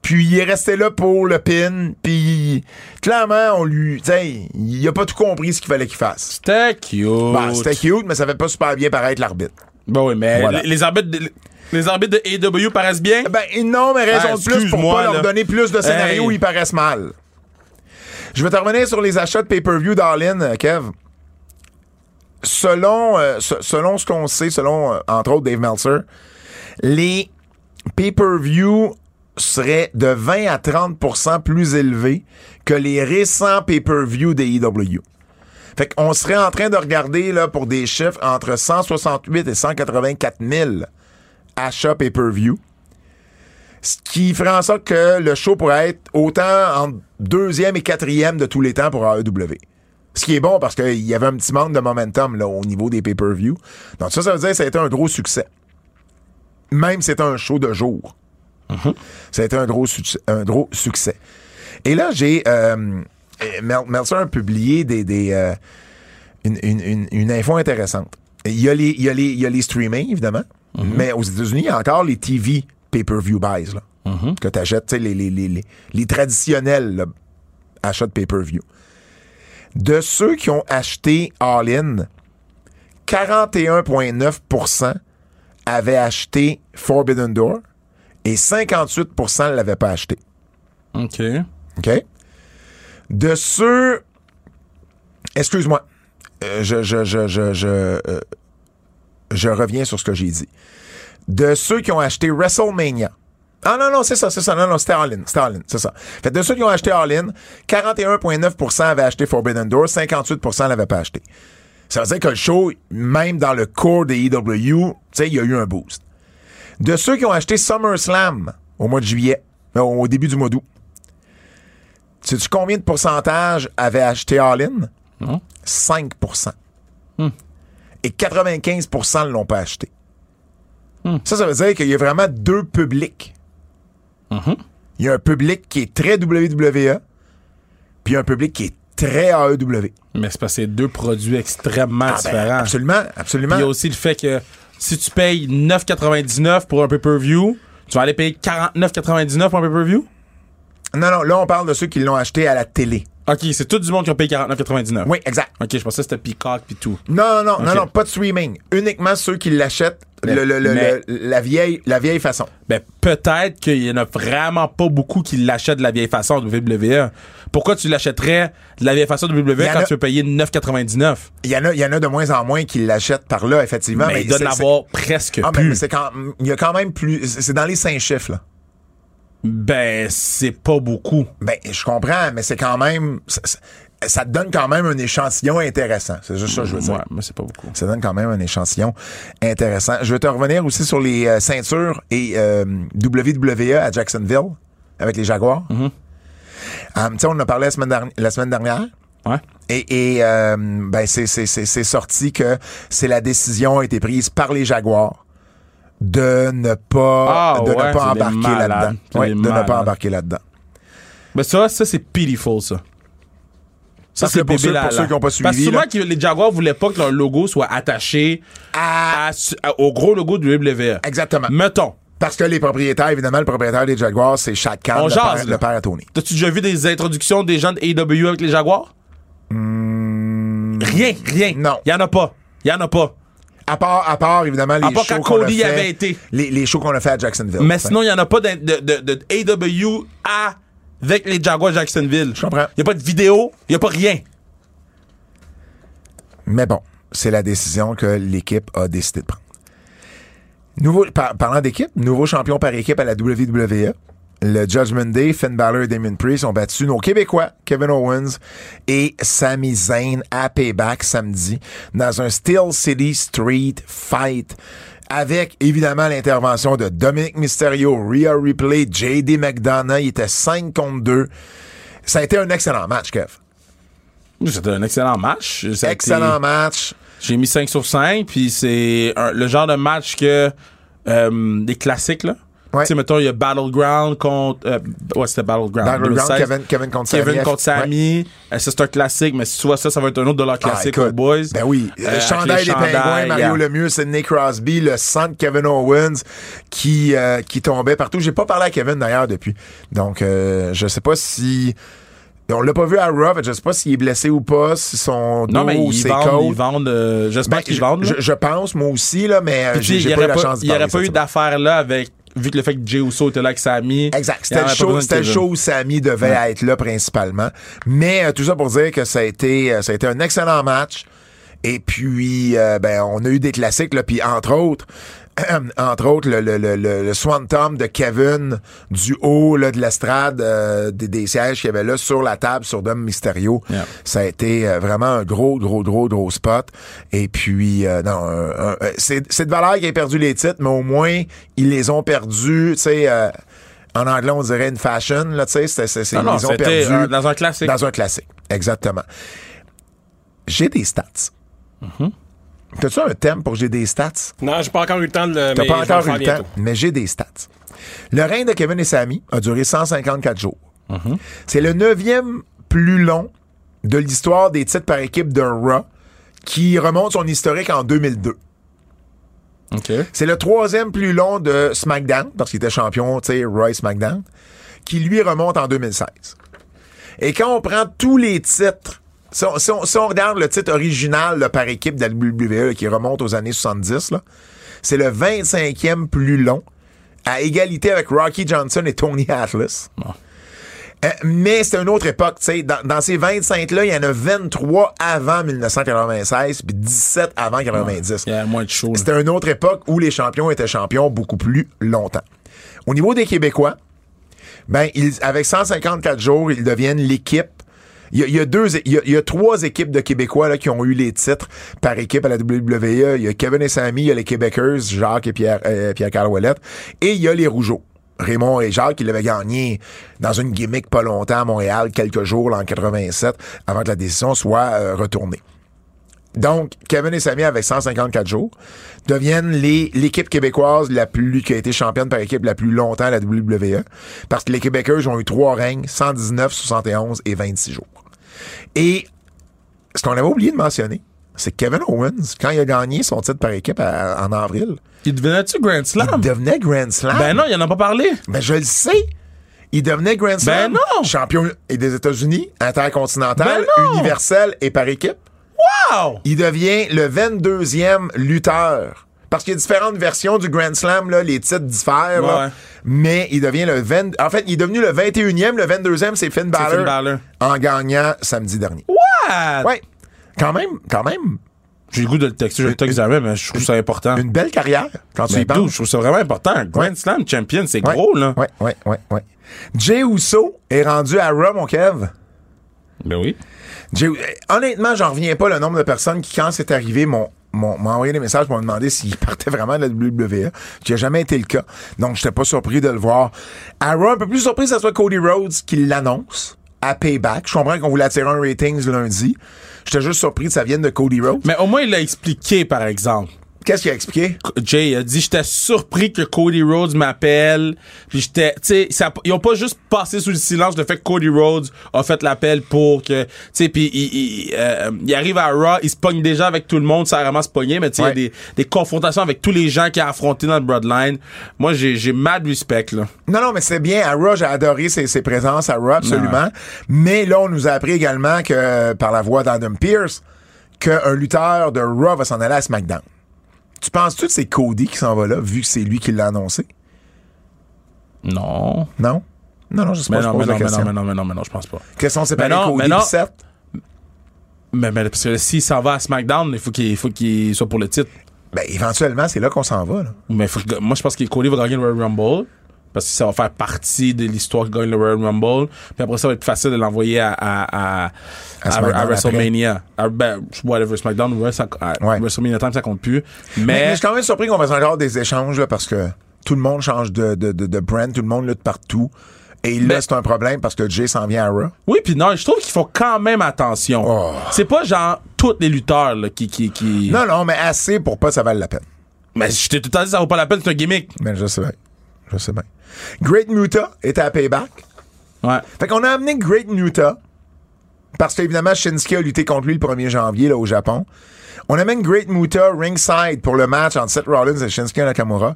Puis il est resté là pour le pin, puis clairement, on lui... Tu sais, il a pas tout compris ce qu'il fallait qu'il fasse. C'était cute. Bah, c'était cute, mais ça fait pas super bien paraître l'arbitre. Ben oui, mais Voilà. les, arbitres de, les arbitres de AEW paraissent bien? Ben, non, mais raison Ah, de plus pour pas leur donner plus de scénarios Hey. où ils paraissent mal. Je vais te revenir sur les achats de pay-per-view d'Arlin, euh, Kev. Selon, euh, se- selon ce qu'on sait, selon, euh, entre autres, Dave Meltzer, les pay-per-view seraient de 20 à 30% plus élevés que les récents pay-per-view des EW. Fait qu'on serait en train de regarder là, pour des chiffres entre 168 et 184 000 achats pay-per-view. Ce qui ferait en sorte que le show pourrait être autant en deuxième et quatrième de tous les temps pour AEW. Ce qui est bon parce qu'il y avait un petit manque de momentum là, au niveau des pay-per-view. Donc ça, ça veut dire que ça a été un gros succès. Même si c'était un show de jour. Ça a été un gros, succès- un gros succès. Et là, j'ai... Euh, Meltzer a publié des, des, euh, une, une, une, une info intéressante. Il y a les, il y a les, il y a les streaming, évidemment, mais aux États-Unis, il y a encore les TV pay-per-view buys, là, que tu achètes, les, les, les, les, les traditionnels là, achats de pay-per-view. De ceux qui ont acheté All-In, 41,9% avaient acheté Forbidden Door et 58 ne l'avaient pas acheté. OK. OK? De ceux. Excuse-moi. Euh, euh, je reviens sur ce que j'ai dit. De ceux qui ont acheté WrestleMania. Ah non, non, c'est ça, c'est ça. Non, non, c'était All-In. C'était All-In, c'est ça. Fait de ceux qui ont acheté All-In, 41,9% avaient acheté Forbidden Door, 58% l'avaient pas acheté. Ça veut dire que le show, même dans le core des EW, il y a eu un boost. De ceux qui ont acheté SummerSlam au mois de juillet, euh, au début du mois d'août, sais-tu combien de pourcentage avaient acheté All-In? Non. 5% Et 95% ne l'ont pas acheté. Ça, ça veut dire qu'il y a vraiment deux publics. Il y a un public qui est très WWE, puis un public qui est très AEW. Mais c'est parce que c'est deux produits extrêmement Ah, ben, différents. absolument, absolument. Il y a aussi le fait que si tu payes 9,99 pour un pay-per-view, tu vas aller payer 49,99 pour un pay-per-view? Non, non, là, on parle de ceux qui l'ont acheté à la télé. OK, c'est tout du monde qui a payé 49,99. Oui, exact. OK, je pensais que c'était Peacock puis tout. Non, non, non, Ok. non, pas de streaming. Uniquement ceux qui l'achètent Mais- le, le- le- mais- le- la, vieille, la vieille façon. Ben, peut-être qu'il y en a vraiment pas beaucoup qui l'achètent de la vieille façon de WWE. Pourquoi tu l'achèterais de la vieille façon de WWE en quand a- tu veux payer 9,99? Il y en a, il y en a de moins en moins qui l'achètent par là, effectivement. mais il doit en avoir presque Ah, mais, plus. mais c'est quand, il y a quand même plus, c'est c'est dans les cinq chiffres, là. Ben, c'est pas beaucoup. Ben, je comprends, mais c'est quand même, ça, te donne quand même un échantillon intéressant. C'est juste ça que je veux dire. Ouais, mais c'est pas beaucoup. Ça donne quand même un échantillon intéressant. Je vais te revenir aussi sur les euh, ceintures et euh, WWE à Jacksonville avec les Jaguars. Mm-hmm. Euh, tu sais, on en a parlé la semaine, dernière- la semaine dernière. Ouais. Et, et, euh, ben c'est sorti que c'est la décision a été prise par les Jaguars de ne pas Ah, de ouais, ne pas c'est embarquer là-dedans. C'est Ouais, de ne pas embarquer là-dedans. Ben, ça, ça, c'est pitiful, ça. Ça, Parce que pour ceux- pour ceux qui ont pas Parce suivi, que souvent, là. que les Jaguars voulaient pas que leur logo soit attaché Ah, à su- à- au gros logo de WWE. exactement. Mettons, Parce que les propriétaires, évidemment, le propriétaire des Jaguars, c'est Shad Khan, On le, jase, père, le père à Tony. T'as-tu déjà vu des introductions des gens de AEW avec les Jaguars? Rien, rien. Hmm. Non. Il y en a pas. Il y en a pas. À part, à part évidemment, les À part shows quand qu'on a fait, avait été. Les, les shows qu'on a fait à Jacksonville. Mais sinon, il y en a pas de, de, de AEW avec les Jaguars Jacksonville. Je comprends. Il y a pas de vidéo, il y a pas rien. Mais bon, c'est la décision que l'équipe a décidé de prendre. Nouveau, par- parlant d'équipe, nouveau champion par équipe à la WWE. Le Judgment Day, Finn Balor et Damien Priest ont battu nos Québécois, Kevin Owens et Sami Zayn à Payback samedi dans un Steel City Street Fight avec évidemment l'intervention de Dominic Mysterio, Rhea Ripley, JD McDonough. Il était 5 contre 2. Ça a été un excellent match, Kev. C'était un excellent match. Ça a été- Excellent match. J'ai mis 5 sur 5, puis c'est le genre de match que. euh, des classiques, là. Ouais. Tu sais, mettons, il y a Battleground contre. euh, ouais, c'était Battleground. Battleground, 2016. Kevin, Kevin contre Sami. Kevin contre Ouais. Sami. Euh, ça, c'est un classique, mais si tu vois ça, ça va être un autre de leurs Ah, classiques, aux boys. Ben oui. Euh, avec chandail des Pingouins, Mario yeah. Lemieux, Sidney Crosby, le sang de Kevin Owens qui, euh, qui tombait partout. J'ai pas parlé à Kevin d'ailleurs depuis. Donc, euh, je sais pas si. On l'a pas vu à Raw, je sais pas s'il est blessé ou pas, si son dos Non, mais ou ses vendent, côtes. ils vendent. euh, J'espère Ben, qu'ils je, vendent. je- je pense, moi aussi, là, mais euh, j'ai pas eu aurait la pas, chance de il y aurait pas eu d'affaire là avec. Vu que le fait que Jey Uso était là avec Sami. Exact. C'était le show où Sami devait être là principalement. Mais euh, tout ça pour dire que ça a été, euh, ça a été un excellent match. Et puis, euh, ben, on a eu des classiques, là, puis entre autres, entre autres, le, le, le, le, le Swantom de Kevin du haut là, de l'estrade, euh, des, des sièges qu'il y avait là sur la table sur Dom Mysterio. Yeah. Ça a été euh, vraiment un gros, gros, gros, gros spot. Et puis, euh, non, un- c'est de valeur qui a perdu les titres, mais au moins, ils les ont perdus, tu sais... euh, en anglais, on dirait une fashion, là, tu sais, c'est, c'est, c'est- Non, ils ont perdu euh, dans un classique. dans un classique. Exactement. J'ai des stats. Mm-hmm. T'as-tu un thème pour j'ai des stats? Non, j'ai pas encore eu le temps de le. T'as pas encore eu le temps, mais j'ai des stats. Le règne de Kevin et Sami a duré 154 jours. Mm-hmm. C'est le neuvième plus long de l'histoire des titres par équipe de Raw qui remonte son historique en 2002. OK. C'est le troisième plus long de SmackDown, parce qu'il était champion, tu sais, Roy SmackDown, qui lui remonte en 2016. Et quand on prend tous les titres, si on, si on- si on regarde le titre original là, par équipe de la WWE qui remonte aux années 70, là, c'est le 25e plus long, à égalité avec Rocky Johnson et Tony Atlas. Euh, mais c'est une autre époque, tu sais. Dans, dans ces 25-là, il y en a 23 avant 1996, puis 17 avant 90. Il y a moins de show. là. C'était une autre époque où les champions étaient champions beaucoup plus longtemps. Au niveau des Québécois, ben, ils, avec 154 jours, ils deviennent l'équipe. Il y, a, y a deux, il y trois équipes de Québécois là, qui ont eu les titres par équipe à la WWE. Il y a Kevin et Sammy, il y a les Québécois, Jacques et Pierre, euh, Pierre et il y a les Rougeaux. Raymond et Jacques, qui l'avaient gagné dans une gimmick pas longtemps à Montréal, quelques jours là, en 87, avant que la décision soit euh, retournée. Donc, Kevin et Samy, avec 154 jours, deviennent l'équipe québécoise la plus, qui a été championne par équipe la plus longtemps à la WWE. Parce que les Québécois ont eu trois règnes, 119, 71 et 26 jours. Et ce qu'on avait oublié de mentionner, c'est que Kevin Owens, quand il a gagné son titre par équipe à- en avril, Il devenait-tu Grand Slam? il devenait Grand Slam. Ben non, il en a pas parlé. Mais je le sais. Il devenait Grand Slam. Ben non. Champion des États-Unis, intercontinental, Ben non. universel et par équipe. Wow! il devient le 22e lutteur. Parce qu'il y a différentes versions du Grand Slam, là, les titres diffèrent, là. Ouais. mais il devient le 20... En fait, il est devenu le 21e, le 22e, c'est Finn Balor, Finn Balor. en gagnant samedi dernier. What? Ouais, quand même, quand même, J'ai le goût de le texter, je le texte jamais, mais je trouve ça important. une belle carrière, quand tu y penses. je trouve ça vraiment important. Grand Ouais. Slam champion, c'est Ouais. gros, là. Ouais, ouais, ouais, ouais. Jay Uso est rendu à Raw, mon Kev. Ben oui. Jay- honnêtement, j'en reviens pas le nombre de personnes qui, quand c'est arrivé, m'ont m'ont envoyé des messages pour me demander s'il partait vraiment de la WWE, qui a jamais été le cas. Donc, j'étais pas surpris de le voir. À Raw, un peu plus surpris que ce soit Cody Rhodes qui l'annonce à Payback. Je comprends qu'on voulait attirer un ratings lundi. J'étais juste surpris que ça vienne de Cody Rhodes. Mais au moins, il l'a expliqué, par exemple. Qu'est-ce qu'il a expliqué? Jay a dit j'étais surpris que Cody Rhodes m'appelle puis j'étais tu sais ils ont pas juste passé sous le silence le fait que Cody Rhodes a fait l'appel pour que tu sais puis il, il, euh, il arrive à Raw il se pogne déjà avec tout le monde ça a vraiment se pogner mais tu sais il y a des, des confrontations avec tous les gens qu'il a affrontés dans le Bloodline moi j'ai j'ai mad respect là Non, non, mais c'est bien. À Raw, j'ai adoré ses, ses présences à Raw, absolument. Mais là, on nous a appris également que, par la voix d'Adam Pierce, qu'un lutteur de Raw va s'en aller à SmackDown. Tu penses-tu que c'est Cody qui s'en va là, vu que c'est lui qui l'a annoncé? non Non? Non, non, je sais mais pas, je non pose mais la non, mais question. non mais non mais non mais non je pense pas Mais non, Cody mais Seth? mais, mais parce que s'il s'en va à SmackDown il faut qu'il il faut qu'il soit pour le titre Ben, éventuellement, c'est là qu'on s'en va, là. Mais faut que- moi, je pense que Cody va gagner le Royal Rumble. Parce que ça va faire partie de l'histoire qu'il gagne le Royal Rumble. Puis après, ça va être facile de l'envoyer à, à, à, à- à WrestleMania. À, ben, whatever, SmackDown, à. WrestleMania Time, ça compte plus. Mais, je suis quand même surpris qu'on fasse encore des échanges, là, parce que tout le monde change de, de, de, brand, tout le monde lutte partout. Et là, c'est un problème parce que Jay s'en vient à Raw. oui, puis non, je trouve qu'ils font quand même attention. Oh. C'est pas genre tous les lutteurs là, qui, qui, qui... Non, non, mais assez pour pas ça vaille la peine. Mais je t'ai tout le temps dit, ça vaut pas la peine, c'est un gimmick. Mais je sais bien. Je sais bien. Great Muta était à Payback. Ouais. Fait qu'on a amené Great Muta parce qu'évidemment, Shinsuke a lutté contre lui le 1er janvier là, au Japon. On amène Great Muta ringside pour le match entre Seth Rollins et Shinsuke Nakamura.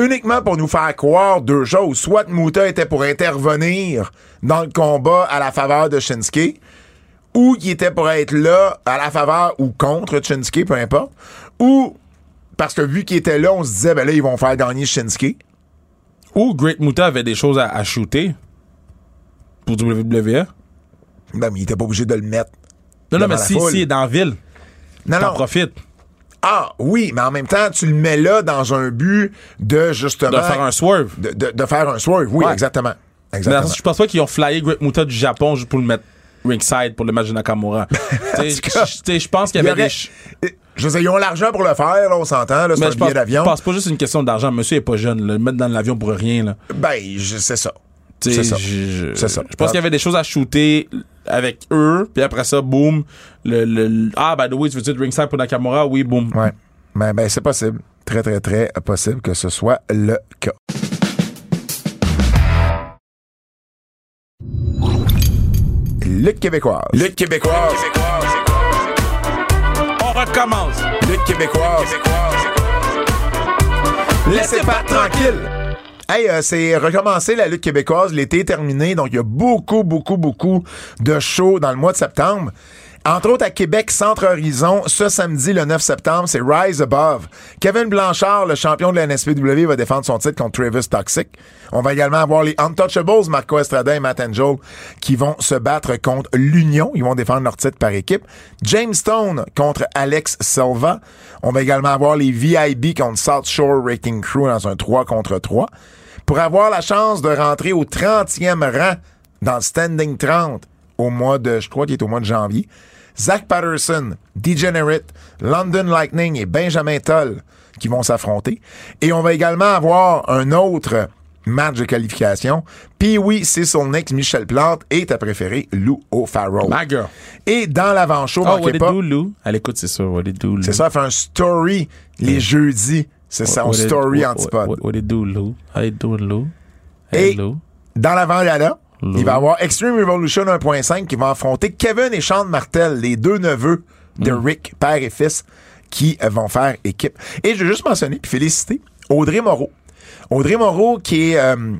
Uniquement pour nous faire croire deux choses. Soit Muta était pour intervenir dans le combat à la faveur de Shinsuke, ou qu'il était pour être là à la faveur ou contre Shinsuke, peu importe, ou parce que vu qu'il était là, on se disait, ben là, ils vont faire gagner Shinsuke. Ou Great Muta avait des choses à, à shooter pour WWE. Ben, mais il était pas obligé de le mettre. Non, non, mais si, foule. si, il est dans la ville, Non, t'en non. profites. Ah oui, mais en même temps, tu le mets là dans un but de justement. De faire un swerve. De, de- de faire un swerve, oui, Ouais. exactement. Mais Exactement. je pense pas qu'ils ont flyé Great Muta du Japon juste pour le mettre ringside pour le match de Nakamura. Je- pense qu'il Il y y avait aurait- des. Je veux dire, ils ont l'argent pour le faire, là, on s'entend, là, c'est Mais un je billet pense, d'avion. je pense pas juste une question d'argent. Monsieur est pas jeune. là. Le mettre dans l'avion pour rien. Là. Ben, je sais ça. Sais, C'est ça. je- je- C'est ça. Je pense qu'il y avait des choses à shooter avec eux. Puis après ça, boum. Le, le- le- ah, by the way, tu veux-tu être ringside pour Nakamura? Oui, boum. Ouais. Ben, ben, c'est possible. Très, très, très possible que ce soit le cas. Lutte québécoise. Lutte québécoise. On recommence. Lutte québécoise. Laissez pas tranquille. Hey, euh, c'est recommencé la lutte québécoise, l'été est terminé, donc il y a beaucoup, beaucoup, beaucoup de shows dans le mois de septembre. Entre autres, à Québec, Centre Horizon, ce samedi, le 9 septembre, c'est Rise Above. Kevin Blanchard, le champion de la NSPW, va défendre son titre contre Travis Toxic. On va également avoir les Untouchables, Marco Estrada et Matt Angel, qui vont se battre contre l'Union. Ils vont défendre leur titre par équipe. James Stone contre Alex Silva. On va également avoir les VIB contre South Shore Rating Crew dans un 3 contre 3. Pour avoir la chance de rentrer au 30e rang dans le Standing 30 au mois de, je crois qu'il est au mois de janvier. Zach Patterson, Degenerate, London Lightning et Benjamin Toll qui vont s'affronter. Et on va également avoir un autre match de qualification. Puis oui, c'est son Nick Michel Plante et ta préférée, Lou O'Farrell. My girl. Et dans l'avant-show, Oh, what manquez it pas. do, Lou? Elle écoute, c'est ça. What it do, Lou? C'est ça, elle fait un story les jeudis. C'est son What it- story what- antipode. What, what it do, Lou? How you doing, Lou? Et- Hey, Lou? Dans l'avant-gala, Il va y avoir Extreme Revolution 1.5 qui va affronter Kevin et Sean Martel, les deux neveux de Hmm. Rick, père et fils, qui euh, vont faire équipe. Et je veux juste mentionner puis féliciter Audrey Moreau. Audrey Moreau qui est... euh,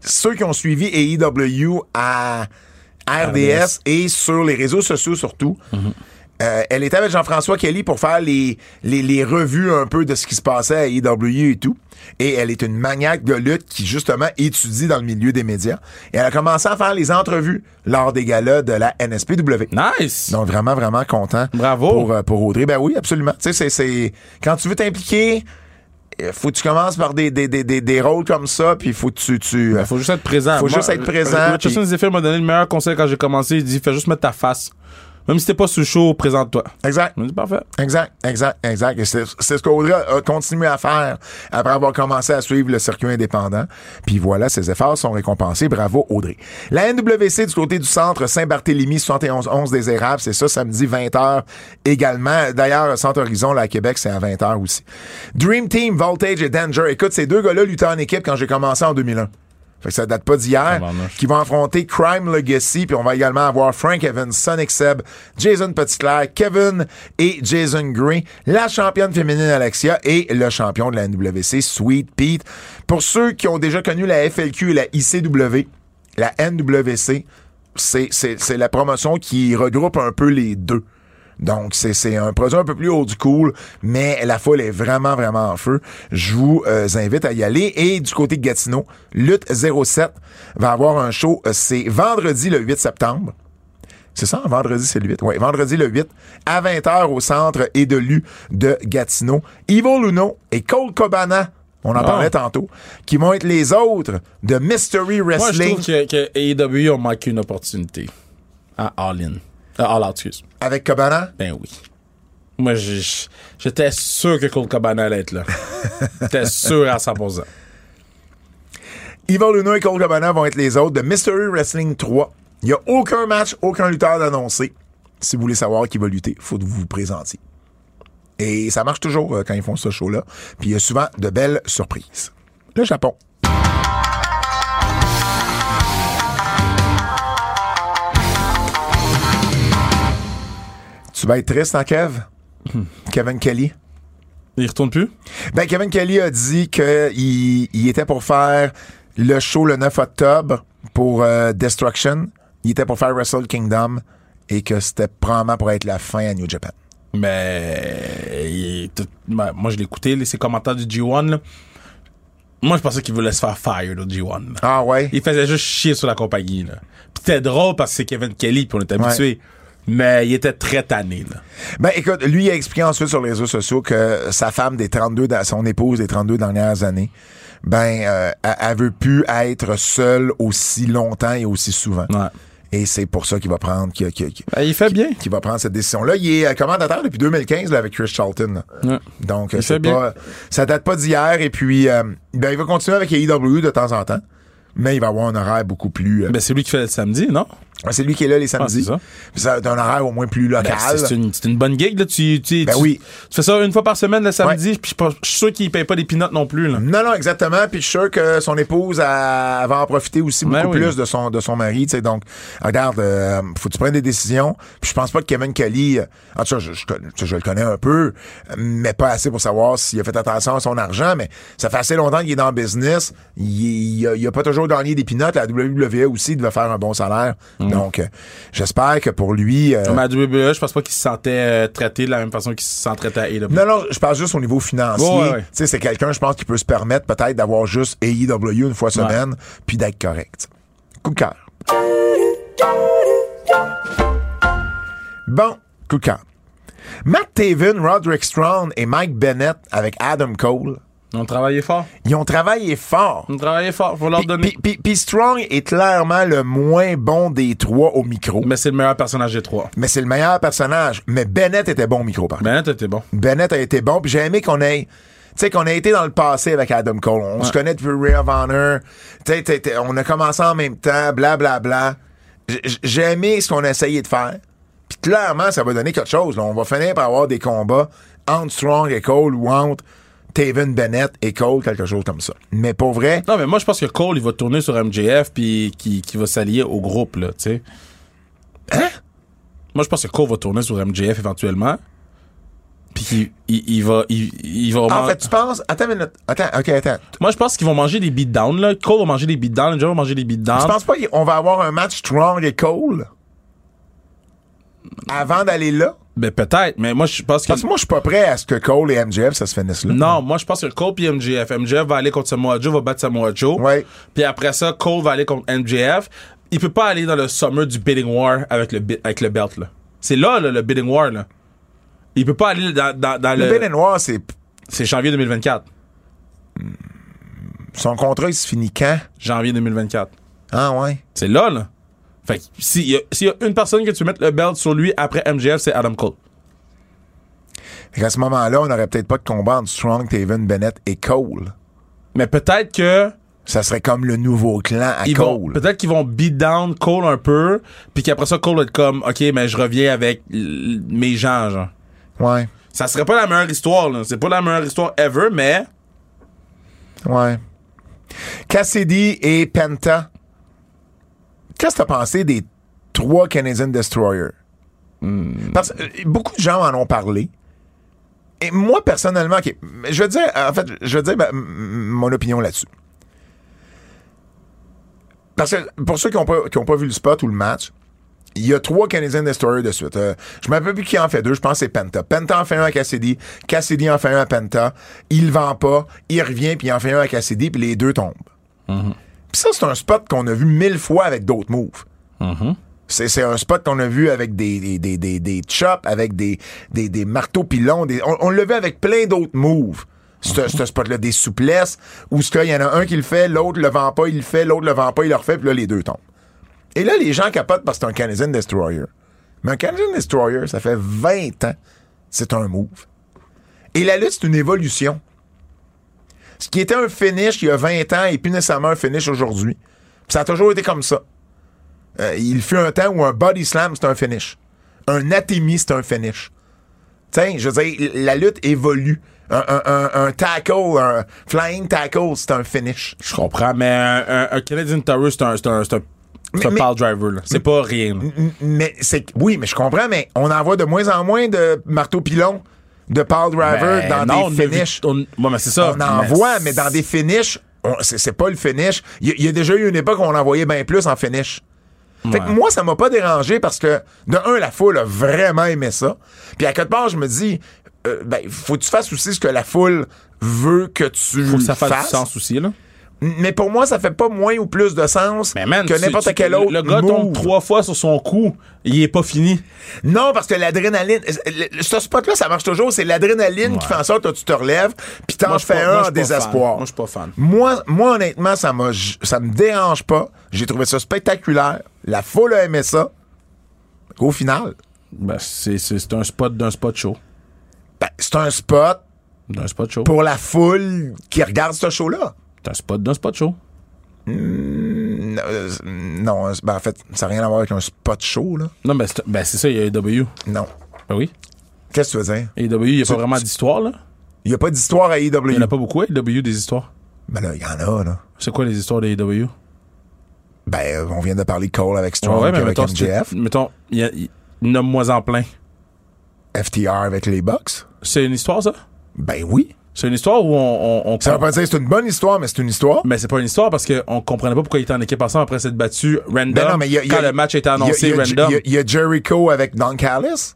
ceux qui ont suivi AEW à RDS, et sur les réseaux sociaux surtout. Euh, elle était avec Jean-François Kelly pour faire les, les, les revues un peu de ce qui se passait à AEW et tout. Et elle est une maniaque de lutte qui, justement, étudie dans le milieu des médias. Et elle a commencé à faire les entrevues lors des galas de la NSPW. Nice! Donc, vraiment, vraiment content. Bravo. Pour, euh, pour Audrey. Ben oui, absolument. Tu sais, c'est- c'est. Quand tu veux t'impliquer, euh, faut que tu commences par des, des, des, des, des rôles comme ça, puis faut que tu. tu Il faut juste être présent. Faut juste être présent, Richardson Zephyr m'a donné le meilleur conseil quand j'ai commencé. Il dit fais juste mettre ta face. Même si t'es pas sous chaud, présente-toi. Exact. Dis parfait. Exact, exact, exact. Et c'est c'est ce qu'Audrey a continué à faire après avoir commencé à suivre le circuit indépendant. Puis voilà, ses efforts sont récompensés. Bravo, Audrey. La NWC du côté du centre Saint-Barthélemy, 71-11 des Érables, c'est ça, samedi 20h également. D'ailleurs, Centre Horizon, là, à Québec, c'est à 20h aussi. Dream Team, Voltage et Danger. Écoute, ces deux gars-là luttaient en équipe quand j'ai commencé en 2001. Fait que ça date pas d'hier. Qui vont affronter Crime Legacy. Puis on va également avoir Frank Evans, Sonic Seb, Jason Petitclerc, Kevin et Jason Gray, la championne féminine Alexia et le champion de la NWC, Sweet Pete. Pour ceux qui ont déjà connu la FLQ et la ICW, la NWC, c'est, c'est, c'est la promotion qui regroupe un peu les deux. Donc, c'est, c'est un produit un peu plus haut du cool, mais la foule est vraiment, vraiment en feu. Je vous euh, invite à y aller. Et du côté de Gatineau, Lutte 07 va avoir un show. euh, c'est vendredi le 8 septembre. C'est ça, vendredi, c'est le 8. Oui, vendredi le 8, à 20h au centre et de l'U de Gatineau. Ivo Luno et Cole Cabana, on en Ah. parlait tantôt, qui vont être les autres de Mystery Moi, je Wrestling trouve que, que AEW ont manqué une opportunité à All In. À All Out, excuse. avec Cabana? Ben oui. Moi, j'étais sûr que Cole Cabana allait être là. J'étais sûr à 100%. Ivo Luno et Cole Cabana vont être les autres de Mystery Wrestling 3. Il n'y a aucun match, aucun lutteur d'annoncé. Si vous voulez savoir qui va lutter, il faut que vous vous présentiez. Et ça marche toujours euh, quand ils font ce show-là. Puis il y a souvent de belles surprises. Le Japon. Tu vas être triste, hein, Kev? Kevin Kelly? Il retourne plus? Ben, Kevin Kelly a dit qu'il il était pour faire le show le 9 octobre pour euh, Destruction. Il était pour faire Wrestle Kingdom et que c'était probablement pour être la fin à New Japan. Mais il tout- ben, moi je l'ai écouté, ses commentaires du G1. Là. Moi je pensais qu'il voulait se faire fire au G1. là. Ah ouais? Il faisait juste chier sur la compagnie. Là. Puis c'était drôle parce que c'est Kevin Kelly, puis on est habitué. Mais il était très tanné, là. Ben écoute, lui il a expliqué ensuite sur les réseaux sociaux que sa femme des 32, da- son épouse des 32 dernières années, ben euh, elle, elle veut plus être seule aussi longtemps et aussi souvent. Ouais. Et c'est pour ça qu'il va prendre qu'il qu'il- qu'il- Ben, il fait bien. qu'il va prendre cette décision-là. Il est euh, commentateur depuis 2015 là, avec Chris Charlton. Ouais. Donc, Il euh, fait c'est bien. pas, ça date pas d'hier. Et puis, euh, ben, il va continuer avec AEW de temps en temps. Mais il va avoir un horaire beaucoup plus... euh, Ben, c'est lui qui fait le samedi, non? C'est lui qui est là les samedis. c'est ça. Un horaire au moins plus local. Ben, c'est une, bonne gig, là. Tu, tu, Ben tu- oui. tu fais ça une fois par semaine le samedi, puis je suis sûr qu'il paye pas des pinottes non plus, là. Non, non, exactement. Puis je suis sûr que son épouse va en profiter aussi beaucoup Ben oui. plus de son de son mari. tu sais. Donc, regarde, euh, faut que tu prennes des décisions. Puis je pense pas que Kevin Kelly, euh, en tout cas, je, le connais un peu, mais pas assez pour savoir s'il a fait attention à son argent. Mais ça fait assez longtemps qu'il est dans le business. Il, il, a, il a pas toujours gagné des pinottes. La WWE aussi devait faire un bon salaire. Donc, euh, j'espère que pour lui... euh, Mais à WWE, je pense pas qu'il se sentait euh, traité de la même façon qu'il se sent traité à AEW. Non, non, je parle juste au niveau financier. Ouais, ouais, ouais. Tu sais, c'est quelqu'un, je pense, qui peut se permettre peut-être d'avoir juste AEW une fois semaine, puis d'être correct. Coup de cœur. Bon, coup de cœur. Matt Taven, Roderick Strong et Mike Bennett avec Adam Cole, ont travaillé fort. ils ont travaillé fort. Ils ont travaillé fort. Faut leur Puis- donner. Puis puis- puis Strong est clairement le moins bon des trois au micro. Mais c'est le meilleur personnage des trois. Mais c'est le meilleur personnage. Mais Bennett était bon au micro, par contre. Ben, t'étais bon. Bennett a été bon. Puis j'ai aimé qu'on ait. Tu sais, qu'on a été dans le passé avec Adam Cole. On se connaît depuis Ray of Honor. Tu sais, on a commencé en même temps, blablabla. Bla, bla. J'ai aimé ce qu'on a essayé de faire. Puis clairement, ça va donner quelque chose. là. On va finir par avoir des combats entre Strong et Cole ou entre Taven Bennett et Cole, quelque chose comme ça. Mais pour vrai, Non, mais moi, je pense que Cole, il va tourner sur MJF puis qui, qui va s'allier au groupe, là, tu sais. Hein? Moi, je pense que Cole va tourner sur MJF éventuellement. Puis qu'il- il, il va. Il, il va en fait, tu penses. Attends une minute. Attends, ok, attends. Moi, je pense qu'ils vont manger des beatdowns, là. Cole va manger des beatdowns, MJF va manger des beatdowns. Tu penses pas qu'on va avoir un match Strong et Cole? Avant d'aller là? Ben, peut-être, mais moi, je pense que. Parce que moi, je suis pas prêt à ce que Cole et MJF, ça se finisse là. Non, moi, je pense que Cole puis MJF. MJF va aller contre Samoa Joe, va battre Samoa Joe. Ouais. Puis après ça, Cole va aller contre MJF. Il peut pas aller dans le summer du bidding war avec le, avec le belt, là. C'est là, là, le bidding war, là. Il peut pas aller dans, dans, dans Le le... Ben Noir, c'est. C'est janvier 2024. Son contrat, il se finit quand? Janvier 2024. Ah, ouais. C'est là, là. Fait que s'il y, y a une personne que tu mettre le belt sur lui après MJF, c'est Adam Cole. Fait qu'à ce moment-là, on n'aurait peut-être pas de combat entre Strong, Taven, Bennett et Cole. Mais peut-être que Ça serait comme le nouveau clan à ils Cole. peut-être qu'ils vont beat down Cole un peu, puis qu'après ça Cole va être comme, ok, mais je reviens avec mes gens, genre. Ouais. Ça serait pas la meilleure histoire, là. C'est pas la meilleure histoire ever, mais Ouais. Cassidy et Penta. Qu'est-ce que t'as pensé des trois Canadian Destroyers? Parce que euh, beaucoup de gens en ont parlé. Et moi, personnellement, je veux dire, en fait, je veux dire ben, mon opinion là-dessus. Parce que pour ceux qui n'ont pas, qui ont pas vu le spot ou le match, il y a trois Canadian Destroyers de suite. Euh, je ne me rappelle plus qui en fait deux, je pense que c'est Penta. Penta en fait un à Cassidy, Cassidy en fait un à Penta, il vend pas, il revient, puis il en fait un à Cassidy, puis les deux tombent. Puis ça, c'est un spot qu'on a vu mille fois avec d'autres moves. C'est, c'est un spot qu'on a vu avec des, des, des, des, des chops, avec des, des, des marteaux pilons. Des, on, on l'a vu avec plein d'autres moves. Ce, ce spot-là, des souplesses, où qu'il y en a un qui le fait, l'autre le vend pas, il le fait, l'autre le vend pas, il le refait, puis là, les deux tombent. Et là, les gens capotent parce que c'est un Canadian Destroyer. Mais un Canadian Destroyer, ça fait 20 ans, c'est un move. Et la lutte, c'est une évolution. Ce qui était un finish il y a 20 ans et plus nécessairement un finish aujourd'hui. Ça a toujours été comme ça. Euh, il fut un temps où un body slam, c'est un finish. Un atémie, c'est un finish. Tiens, je veux dire, la lutte évolue. Un, un- un- un tackle, un flying tackle, c'est un finish. je comprends, mais un, Canadian Tower, c'est un, c'est un, pile driver. C'est pas rien, là. Mais c'est oui, mais je comprends, mais on en voit de moins en moins de marteau pilon, de power driver Ben, dans non, des vu- finishes. on- ouais, c'est ça. On en voit, mais dans des finishes, c'est pas le finish. Il y, a- il y a déjà eu une époque où on en voyait bien plus en finish. Fait que Ouais. moi, ça m'a pas dérangé parce que, de un, la foule a vraiment aimé ça. Puis à quelque part, je me dis, euh, ben, faut que tu fasses aussi ce que la foule veut que tu Faut que ça fasse fasses. du sens aussi, là. Mais pour moi, ça fait pas moins ou plus de sens Mais man, que n'importe quel autre Le gars tombe trois fois sur son cou. Il est pas fini. Non, parce que l'adrénaline, ce spot-là, ça marche toujours. C'est l'adrénaline qui fait en sorte que tu te relèves, puis t'en fais moi, un en fan. désespoir. Moi, je suis pas fan. Moi, moi, honnêtement, ça m'a, ça me dérange pas. J'ai trouvé ça spectaculaire. La foule a aimé ça. Au final, Ben, c'est, c'est, c'est un spot d'un spot show. ben, c'est un spot D'un spot show. pour la foule qui regarde ce show-là. Un spot d'un spot show? Non, euh, non, euh, ben, en fait, ça n'a rien à voir avec un spot show, là. Non, ben c'est, ben, c'est ça, il y a AEW. Non. Ben oui. Qu'est-ce que tu veux dire? AEW, il n'y a Tu- pas vraiment tu- d'histoire, là? Il n'y a pas d'histoire à AEW. Il n'y en a pas beaucoup, AEW, des histoires. Ben là, il y en a, là. C'est quoi les histoires d'AEW? Ben, euh, on vient de parler de Cole avec Strong, Ouais, puis mais avec mettons, MJF, mettons, il y a- nomme-moi en plein. FTR avec les Bucks. C'est une histoire, ça? Ben oui. C'est une histoire où on, on, on Ça veut pas dire que c'est une bonne histoire, mais c'est une histoire. Mais c'est pas une histoire parce qu'on comprenait pas pourquoi il était en équipe ensemble après s'être battu random. Ben non, mais il y a- y a- quand le match a été Il y a- annoncé random. il y a- Jericho avec Don Callis.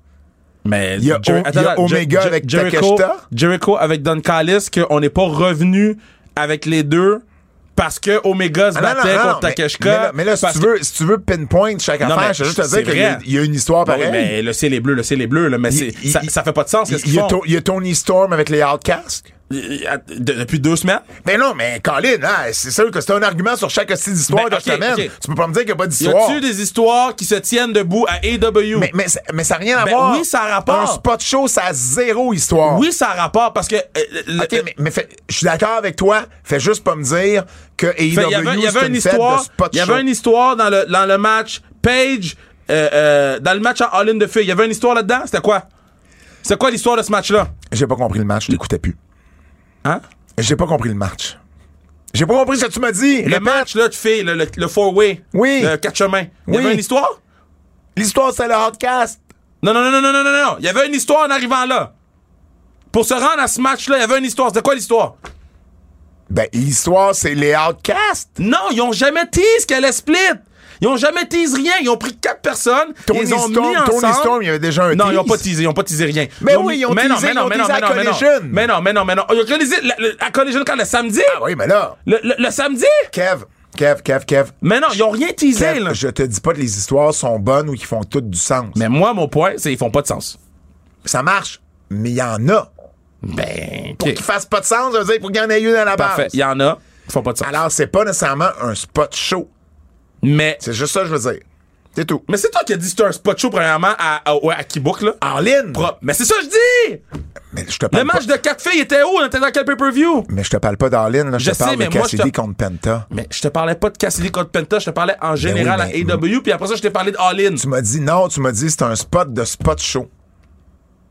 mais il y a Jer- Omega avec Jericho, Takeshita. Jericho avec Don Callis, qu'on n'est pas revenu avec les deux parce que Omega se Ah, non, non, battait non, contre non, mais- là, si tu, veux, si tu veux pinpoint chaque Non, affaire, je veux juste te dire qu'il y, il y a une histoire Ben oui, pareille. mais le ciel est bleu, le ciel est bleu, là, mais c'est, il- ça, il- ça fait pas de sens. Il, il y a Tony Storm avec les Outcasts. De- Depuis deux semaines? Ben non, mais Colin, hein, c'est sûr que c'est un argument sur chaque style d'histoire Ben, de ok, semaine. ok. Tu peux pas me dire qu'il n'y a pas Y d'histoire. a-tu des histoires qui se tiennent debout à AEW? Mais, mais, c'est- mais ça n'a rien à Ben voir. oui, ça a rapport. Un spot show, ça a zéro histoire. Oui, ça a rapport parce que. euh, OK, mais, mais je suis d'accord avec toi. Fais juste pas me dire que AEW, y y c'est une fête histoire. de spot Il y show. avait une histoire dans le, dans le match Page, euh, euh, dans le match à All in de Feu. Il y avait une histoire là-dedans? C'était quoi? C'était quoi l'histoire de ce match-là? J'ai pas compris le match, je l'écoutais plus. Hein? J'ai pas compris le match. J'ai pas compris ce que tu m'as dit. Le Répète. match, là, tu fais le, le, le four-way. Oui. Le quatre chemins. Il y Oui. avait une histoire? L'histoire, c'est le hardcast. Non, non, non, non, non, non, non, non. Il y avait une histoire en arrivant là. Pour se rendre à ce match-là, il y avait une histoire. C'était quoi l'histoire? Ben, l'histoire, c'est les outcasts. Non, ils ont jamais tease qu'elle est split. Ils ont jamais tease rien. Ils ont pris quatre personnes. Tony ils ont Storm, mis ensemble. Tony Storm, il y avait déjà un Non, ils ont pas teasé, ils ont pas teasé rien. Mais oui, ils ont mais non, teasé, non, mais non, teasé mais à non, mais non. Mais non, mais non, mais non. Ils ont réalisé la, Collision quand le samedi? Ah oui, mais là, Le, le- le samedi? Kev, Kev, Kev, Kev. Mais non, ils ont rien teasé, Kev, là. je te dis pas que les histoires sont bonnes ou qu'ils font toutes du sens. Mais moi, mon point, c'est qu'ils font pas de sens. Ça marche, mais il y en a. Ben, Pour qu'ils fassent pas de sens, ça veut dire faut qu'il y en ait une à la Parfait. base. Il y en a, ils font pas de sens. Alors, c'est pas nécessairement un spot show. Mais, C'est juste ça que je veux dire. C'est tout. mais c'est toi qui as dit que c'était un spot show, premièrement, à, à, Keybook, là. En ligne. Propre. Mais c'est ça que je dis! Mais je te Le parle match pas. de quatre filles était où? On était dans quel pay-per-view? Mais je te parle pas d'Arline, là. Je, Je te parle de mais moi, Cassidy te- contre Penta. Mais je te parlais pas de Cassidy contre Penta, je te parlais en général Ben oui, à AEW, puis après ça, je t'ai parlé de All In. Tu m'as dit non, tu m'as dit c'est un spot de spot show.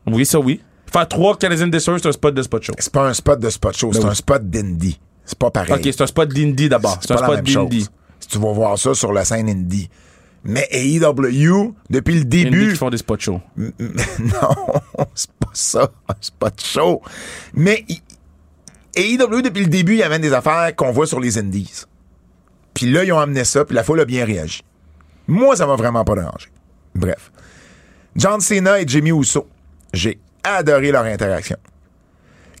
Oui, ça oui. Faire trois Canadian Destroyers, c'est un spot de spot show. C'est pas un spot de spot show, c'est Ben oui. un spot d'indie. C'est pas pareil. Ok, c'est un spot d'indie d'abord. C'est un spot d'indie. Tu vas voir ça sur la scène indie. Mais AEW, depuis le début, qui font des spot shows. non, c'est pas ça, un spot show. Mais AEW, depuis le début, il y avait des affaires qu'on voit sur les indies. Puis là, ils ont amené ça, puis la foule a bien réagi. Moi, ça m'a vraiment pas dérangé. Bref. John Cena et Jimmy Uso, j'ai adoré leur interaction.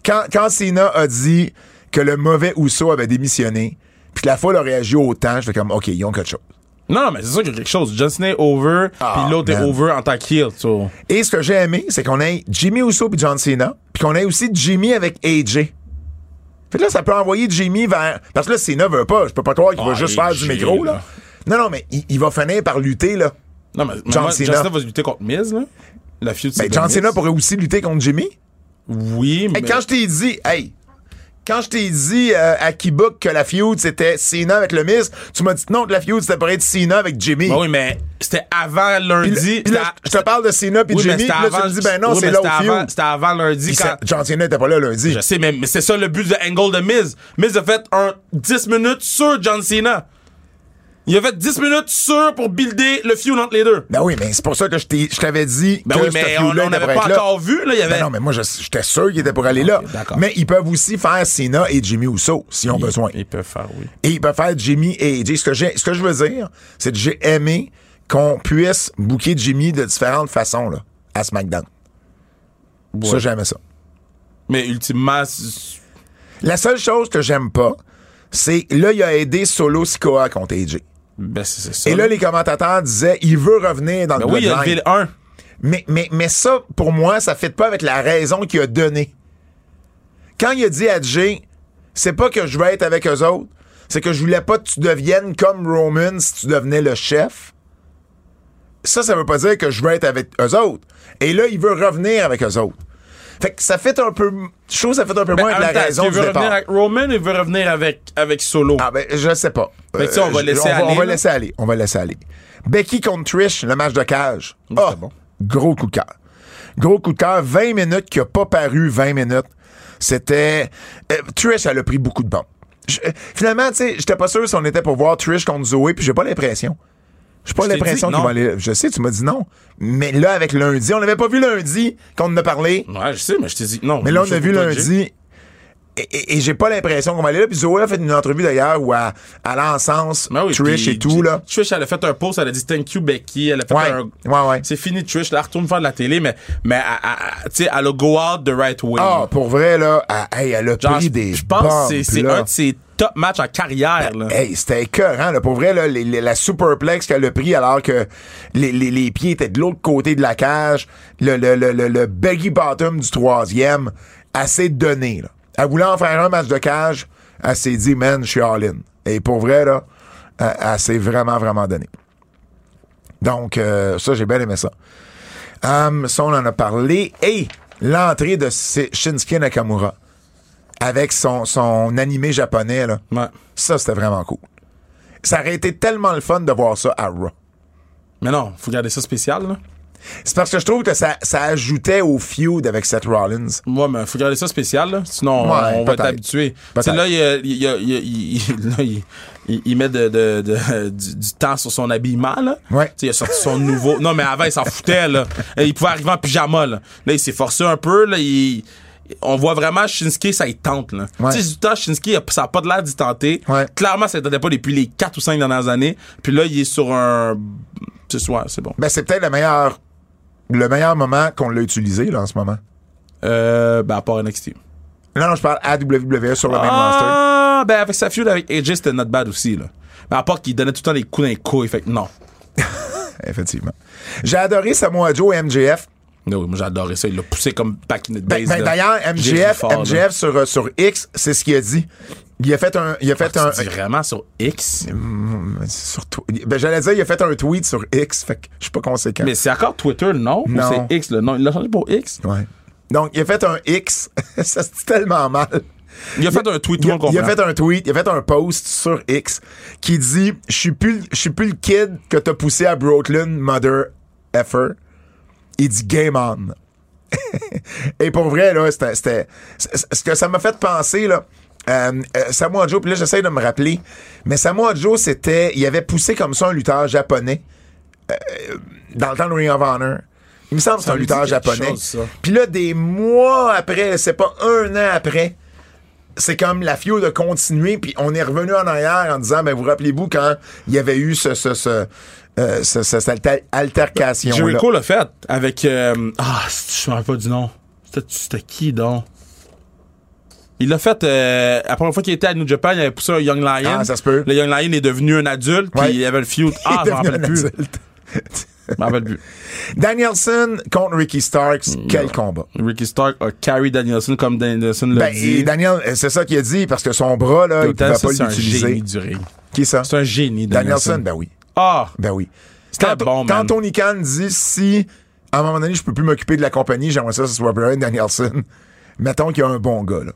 Quand, quand Cena a dit que le mauvais Uso avait démissionné, puis la foule a réagi autant, je fais comme, OK, ils ont quelque chose. Non, mais c'est sûr qu'il y a quelque chose. John Cena est over, Ah, puis l'autre est over en tant. So. Et ce que j'ai aimé, c'est qu'on ait Jimmy Uso puis John Cena, puis qu'on ait aussi Jimmy avec AJ. Fait que là, ça peut envoyer Jimmy vers. Parce que là, Cena veut pas. Je peux pas croire qu'il va Ah, juste AJ, faire du micro, là. là. Non, non, mais il, il va finir par lutter, là. Non, mais, mais John moi, Cena. John Cena va lutter contre Miz, là. La feud, Ben, John. Cena pourrait aussi lutter contre Jimmy. Oui, mais. Hey, quand je t'ai dit, hey, quand je t'ai dit euh, à Keybook que la feud c'était Cena avec le Miz, tu m'as dit non que la feud c'était pour être Cena avec Jimmy. Ben oui, mais c'était avant lundi. puis là, je te parle de Cena puis Oui, mais Jimmy, puis là, tu me dis ben non, oui, c'est mais l'autre feud. C'était avant lundi Puis quand. John Cena était pas là lundi. Je sais, mais, mais c'est ça le but de angle de Miz. Miz a fait un 10 minutes sur John Cena. Il a fait 10 minutes sur pour builder le feud entre les deux. Ben oui, mais c'est pour ça que je t'ai- je t'avais dit Ben que oui, mais on n'avait pas là. encore vu, là. Il y avait. Ben non, mais moi, j'étais sûr qu'il était pour aller là. d'accord. Mais ils peuvent aussi faire Cena et Jimmy Uso, s'ils ont besoin. Ils peuvent faire, oui. Et ils peuvent faire Jimmy et AJ. Ce que, ce que je veux dire, c'est que j'ai aimé qu'on puisse booker Jimmy de différentes façons, là, à SmackDown. Ça, j'aimais ça. Mais ultimement, La seule chose que j'aime pas, c'est là, il a aidé Solo Sikoa contre AJ. Ben, c'est c'est ça. Et là, les commentateurs disaient, il veut revenir dans Ben le oui, il y a le Bloodline. ville 1. Mais, mais, mais ça, pour moi, ça ne fit pas avec la raison qu'il a donnée. Quand il a dit à Jay, c'est pas que je veux être avec eux autres, c'est que je voulais pas que tu deviennes comme Roman si tu devenais le chef. Ça, ça veut pas dire que je veux être avec eux autres. Et là, il veut revenir avec eux autres. Fait que ça fait un peu. Je trouve que ça fait un peu Ben, moins de la raison du veut départ. revenir avec Roman il veut revenir avec, avec Solo? Ah ben, je sais pas. Fait que ça, on va laisser on va, aller, on va laisser aller. On va laisser aller. Becky contre Trish, le match de cage. c'était Ah, bon. gros coup de cœur. Gros coup de cœur. 20 minutes qui a pas paru 20 minutes. C'était... euh, Trish, elle a pris beaucoup de bombes. Je- euh, finalement, tu sais, j'étais pas sûr si on était pour voir Trish contre Zoé, puis j'ai pas l'impression. Pas Je t'ai l'impression qu'il va aller... Je sais, tu m'as dit non. Mais là, avec lundi, on l'avait pas vu lundi qu'on en a parlé. Ouais, je sais, mais je t'ai dit non. Mais là, on a vu pas lundi. Et, et- et j'ai pas l'impression qu'on va aller là. Puis Zoé a fait une entrevue d'ailleurs où elle, elle encense Ben oui, Trish puis et tout, là. Trish, elle a fait un post, elle a dit thank you Becky, elle a fait Ouais, un. ouais, ouais. C'est fini Trish, là, elle retourne faire de la télé, mais, mais, elle- elle- tu sais, elle a go out the right way. Ah, pour vrai, là, elle, hey, elle a Genre, pris des je pense que c'est- un de ses top matchs en carrière, là. Hey, c'était écœurant, là. Pour vrai, là, les- les- la superplex qu'elle a pris alors que les, les- les pieds étaient de l'autre côté de la cage, le, le, le, le, le baggy bottom du troisième, elle s'est donnée, là. Elle voulait en faire un match de cage, elle s'est dit, man, je suis all-in. Et pour vrai, là, elle, elle s'est vraiment, vraiment donnée. Donc, euh, ça, j'ai bien aimé ça. Hum, ça, on en a parlé. Et l'entrée de Shinsuke Nakamura avec son, son animé japonais, là. Ouais. Ça, c'était vraiment cool. Ça aurait été tellement le fun de voir ça à Raw. Mais non, faut garder ça spécial, là. C'est parce que je trouve que ça, ça ajoutait au feud avec Seth Rollins. Ouais, mais faut garder ça spécial, là. Sinon, Ouais, on, on va sais, là, il, met de, de- de- du, du temps sur son habillement, là. Ouais. Il a sorti son nouveau. Non, mais avant, il s'en foutait, là. Il pouvait arriver en pyjama, là. Là, il s'est forcé un peu, là. Il, on voit vraiment Shinsuke, ça il tente, là. Ouais. Tu sais, du temps, Shinsuke, ça a pas de l'air d'y tenter. Ouais. Clairement, ça ne tentait pas depuis les 4 ou 5 dernières années. Puis là, il est sur un. C'est ouais, c'est bon. Ben, c'est peut-être le meilleur, le meilleur moment qu'on l'a utilisé, là, en ce moment? Euh, ben, à part NXT. Non, non, je parle à WWE sur le même roster. Ah, ben avec sa feud avec AJ, c'était not bad aussi, là. Mais à part qu'il donnait tout le temps des coups dans les couilles, fait que non. Effectivement. J'ai adoré Samoa Joe et MJF. Non, oui, moi j'adorais ça. Il l'a poussé comme back in the Ben, days. ben. D'ailleurs, J'ai MJF, fort. MJF sur, euh, sur X, c'est ce qu'il a dit. Il a fait un. Il a fait un. Tu dis vraiment sur X? sur tw- ben, J'allais dire, il a fait un tweet sur X, fait que je suis pas conséquent. Mais c'est encore Twitter, non? Non. c'est X, le nom? Il l'a changé pour X? Ouais. Donc, il a fait un X. ça se dit tellement mal. Il a fait un tweet, tout Il a, il a fait un tweet, il a fait un post sur X qui dit Je suis plus, je suis plus le kid que t'as poussé à Brooklyn, mother effer. Il dit Game on. Et pour vrai, là, c'était. Ce que ça m'a fait penser, là. Euh, euh, Samoa Joe, puis là j'essaie de me rappeler, mais Samoa Joe, c'était, il avait poussé comme ça un lutteur japonais euh, dans le temps de Ring of Honor. Il me semble que c'est un lutteur japonais. Puis là, des mois après, c'est pas un an après, c'est comme la FIO de continuer, puis on est revenu en arrière en disant, ben vous rappelez-vous quand il y avait eu ce, ce, ce, euh, ce- ce- cette alter- altercation-là? Jericho l'a fait avec. euh, ah, je me rappelle pas du nom. C'était qui donc? Il l'a fait euh, la première fois qu'il était à New Japan, il avait poussé un Young Lion. Ah, ça se peut. Le Young Lion est devenu un adulte, puis il y avait le feud. Ah, Il je est m'en devenu rappelle un plus. Danielson contre Ricky Starks, quel combat. Ricky Stark a carry Danielson comme Danielson l'a Ben, dit. et Daniel, euh, c'est ça qu'il a dit, parce que son bras, là, il pouvait pas c'est un l'utiliser. génie du ring. Qui ça? C'est un génie, Danielson, Danielson. ben oui. Ah! Ben oui. C'était Quand, bon, quand. Tony Khan dit si à un moment donné je peux plus m'occuper de la compagnie, j'aimerais ça que ce soit Brian Danielson. Mettons qu'il y a un bon gars là.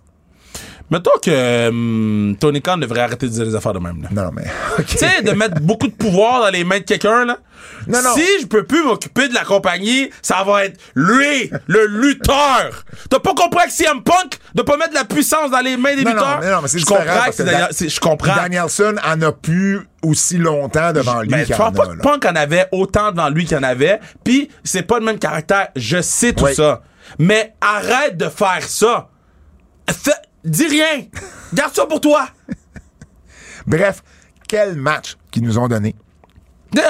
Mettons que hum, Tony Khan devrait arrêter de dire des affaires de même. Là. Non, non, mais. OK. Tu sais, de mettre beaucoup de pouvoir dans les mains de quelqu'un, là. Non, non. Si je peux plus m'occuper de la compagnie, ça va être lui, le lutteur. T'as pas compris avec CM Punk de pas mettre de la puissance dans les mains des Non, non, lutteurs? mais non, mais c'est je comprends parce que que je comprends. Danielson en a plus aussi longtemps devant lui je en pense pas que. Punk en avait autant devant lui qu'il en avait. Puis c'est pas le même caractère. Je sais tout Oui. ça. Mais arrête de faire ça. Fais- dis rien. Garde ça pour toi. Bref, quel match qu'ils nous ont donné.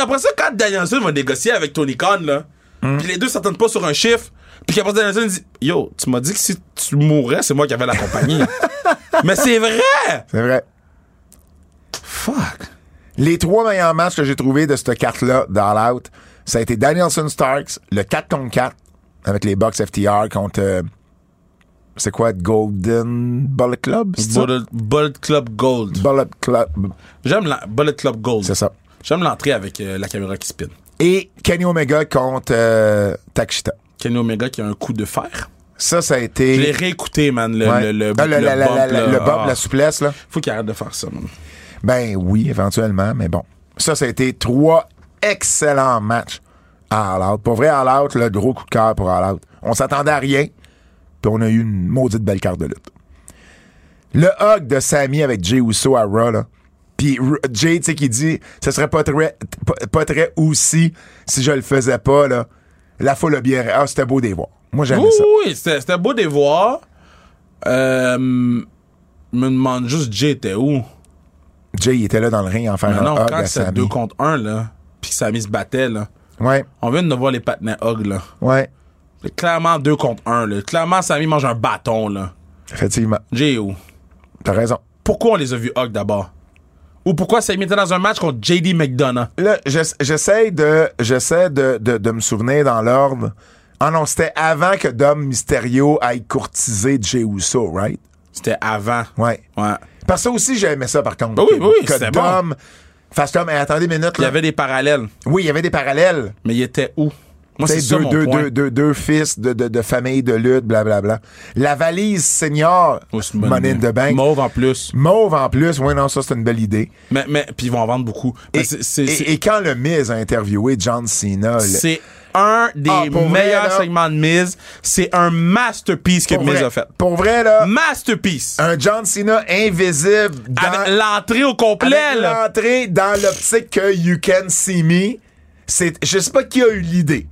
Après ça, quand Danielson va négocier avec Tony Khan, là, Hmm. puis les deux s'attendent pas sur un chiffre, puis qu'après Danielson dit Yo, tu m'as dit que si tu mourrais, c'est moi qui avais la compagnie. Mais c'est vrai! C'est vrai. Fuck. Les trois meilleurs matchs que j'ai trouvés de cette carte-là, d'All Out, ça a été Danielson Starks, le 4 contre 4, avec les Bucks FTR contre. euh, c'est quoi, Golden Bullet Club? Bullet, Bullet Club Gold. Bullet Club. J'aime la Bullet Club Gold. C'est ça. J'aime l'entrée avec euh, la caméra qui spin. Et Kenny Omega contre euh, Takeshita. Kenny Omega qui a un coup de fer. Ça, ça a Je été. l'ai réécouté, man. Le, Ouais. le, le, Ah, le, le la- la- bump, la- là. le bump, Ah. la souplesse, là. Faut qu'il arrête de faire ça, man. Ben oui, éventuellement, mais bon. Ça, ça a été trois excellents matchs à All Out. Pour vrai, All Out, le gros coup de cœur pour All Out. On s'attendait à rien, puis on a eu une maudite belle carte de lutte. Le hug de Sammy avec Jay Uso à Raw, là. Puis Jay, tu sais, qui dit, ce serait pas très, pas, très aussi si je le faisais pas, là. La foule a bien... Ah, c'était beau de les voir. Moi, j'aimais Oui, ça. oui, c'était c'était beau de les voir. Euh, me demande juste, Jay était où? Jay, il était là dans le ring en faire un non, hug quand Sammy. 2 contre 1, là, puis que Sammy se battait, là, Ouais, on vient de voir les patinets hug, là. ouais, clairement 2 contre 1, là. Clairement, Sammy mange un bâton, là. effectivement. Où? T'as raison. Pourquoi on les a vus hug d'abord? Ou pourquoi Sammy était dans un match contre JD McDonough? Là, j'ess- j'essaie de, j'essaie de, de, de me souvenir dans l'ordre. Ah non, c'était avant que Dom Mysterio aille courtiser Jey Uso, right? C'était avant. Ouais. Ouais. Parce que ça aussi, j'aimais ça, par contre. Ben oui, oui, que Dom fasse comme, hey, attendez une minute, Il y avait des parallèles. Oui, il y avait des parallèles. Mais il était où? Moi, c'est deux, deux, deux, deux, deux fils de, de, de famille de lutte, blablabla. La valise senior, Oh, the Bank. Mauve en plus. Mauve en plus, oui, non, ça, c'est une belle idée. Mais, mais, puis ils vont en vendre beaucoup. Et, quand le Miz a interviewé John Cena, C'est un des Ah, vrai, meilleurs segments de Miz. C'est un masterpiece que Miz a fait. pour vrai, là, Masterpiece. un John Cena invisible dans, l'entrée au complet, l'entrée dans l'optique que You Can See Me. C'est, je sais pas qui a eu l'idée,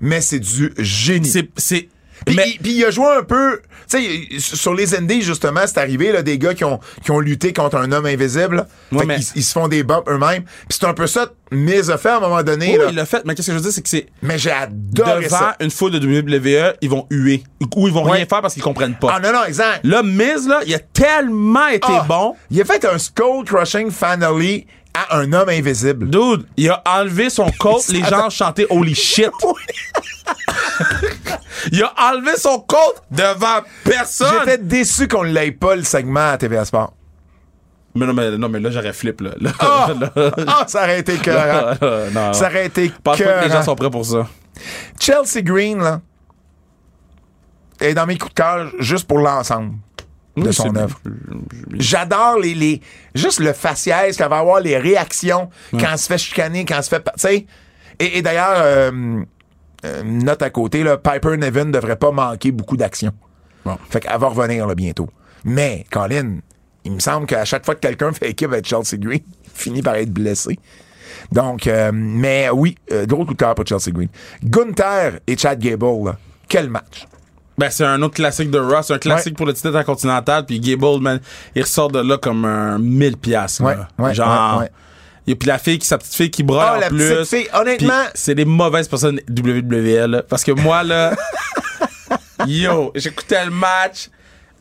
mais c'est du génie. C'est, Puis, mais, il, puis il a joué un peu, tu sais, sur les Indies, justement, c'est arrivé, là, des gars qui ont, qui ont lutté contre un homme invisible. Ouais, Fait mais- ils, se font des bumps eux-mêmes. Puis c'est un peu ça, Miz a fait à un moment donné, oui, là. il l'a fait. Mais qu'est-ce que je veux dire, c'est que c'est Mais j'ai adoré devant ça. une foule de WWE, ils vont huer. Ou ils vont Ouais. rien faire parce qu'ils comprennent pas. Ah non, non, exact. Là, Miz, là, il a tellement été Ah, bon. Il a fait un skull crushing finally à un homme invisible. Dude, il a enlevé son coat, les gens chantaient Holy shit. il a enlevé son coat devant personne. J'étais déçu qu'on ne l'ait pas le segment à TVA Sport. Mais non, mais, non, mais là, j'aurais flip, là. Là, Ah! là, Ah, ça aurait été non. Ça aurait été pense pas que les gens sont prêts pour ça. Chelsea Green, là, est dans mes coups de cœur juste pour l'ensemble de Oui, son œuvre. J'adore les, les. Juste le faciès qu'elle va avoir, les réactions quand elle se fait chicaner, quand elle se fait. Tu sais. Et, et d'ailleurs, euh, euh, note à côté, là, Piper Nevin devrait pas manquer beaucoup d'action. Bon. Fait qu'elle va revenir là, bientôt. Mais, Colin, il me semble qu'à chaque fois que quelqu'un fait équipe avec Chelsea Green, il finit par être blessé. Donc, euh, mais oui, gros coup de cœur pour Chelsea Green. Gunther et Chad Gable, là, quel match. Ben, c'est un autre classique de Ross, un classique Ouais. pour le titre intercontinental, puis Gable, man, il ressort de là comme un 1000 piastres. Ouais, ouais, Genre, et puis la fille, qui- sa petite fille qui braille Ah, en la plus. petite fille, honnêtement- c'est des mauvaises personnes WWE, là. Parce que moi, là, yo, j'écoutais le match,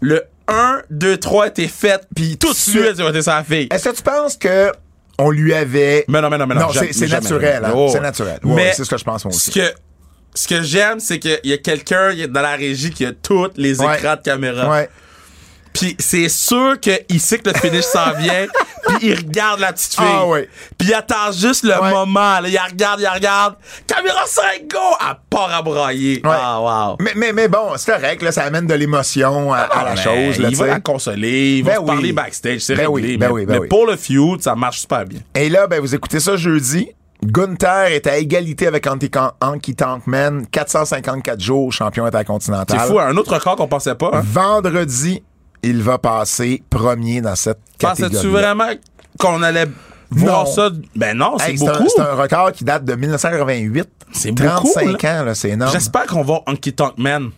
le 1, 2, 3 était fait, puis tout de Suite. j'ai été sa fille. Est-ce que tu penses que on lui avait. Mais non, mais non, mais non. Non, c'est naturel. hein. Oh. C'est naturel. Mais c'est ce que je pense moi Ce aussi. que, ce que j'aime, c'est qu'il y a quelqu'un dans la régie qui a tous les Ouais. écrans de caméra. Ouais. Puis c'est sûr qu'il sait que le finish s'en vient, puis il regarde la petite fille. Ah ouais. Puis il attend juste le Ouais. moment. Là. Il regarde, il regarde. Caméra 5, go! Elle part à brailler. Ouais. Ah, wow. Mais, mais, mais bon, c'est correct, là, ça amène de l'émotion à, à la Ah, mais chose. Là, il va la consoler, il va Ben se parler oui. backstage, c'est Ben réglé. oui, ben mais oui, ben mais oui. pour le feud, ça marche super bien. Et là, ben, vous écoutez ça jeudi. Gunther est à égalité avec Anki Anki Tankman, 454 jours champion intercontinental. C'est fou, un autre record qu'on pensait pas. Hein? Vendredi, il va passer premier dans cette catégorie. Pensais-tu vraiment qu'on allait voir Non. ça? Ben non, c'est Hey, c'est un, beaucoup. c'est un record qui date de 1988. C'est beaucoup, 35 ans, là, c'est énorme. J'espère qu'on va Honky Tonk Man.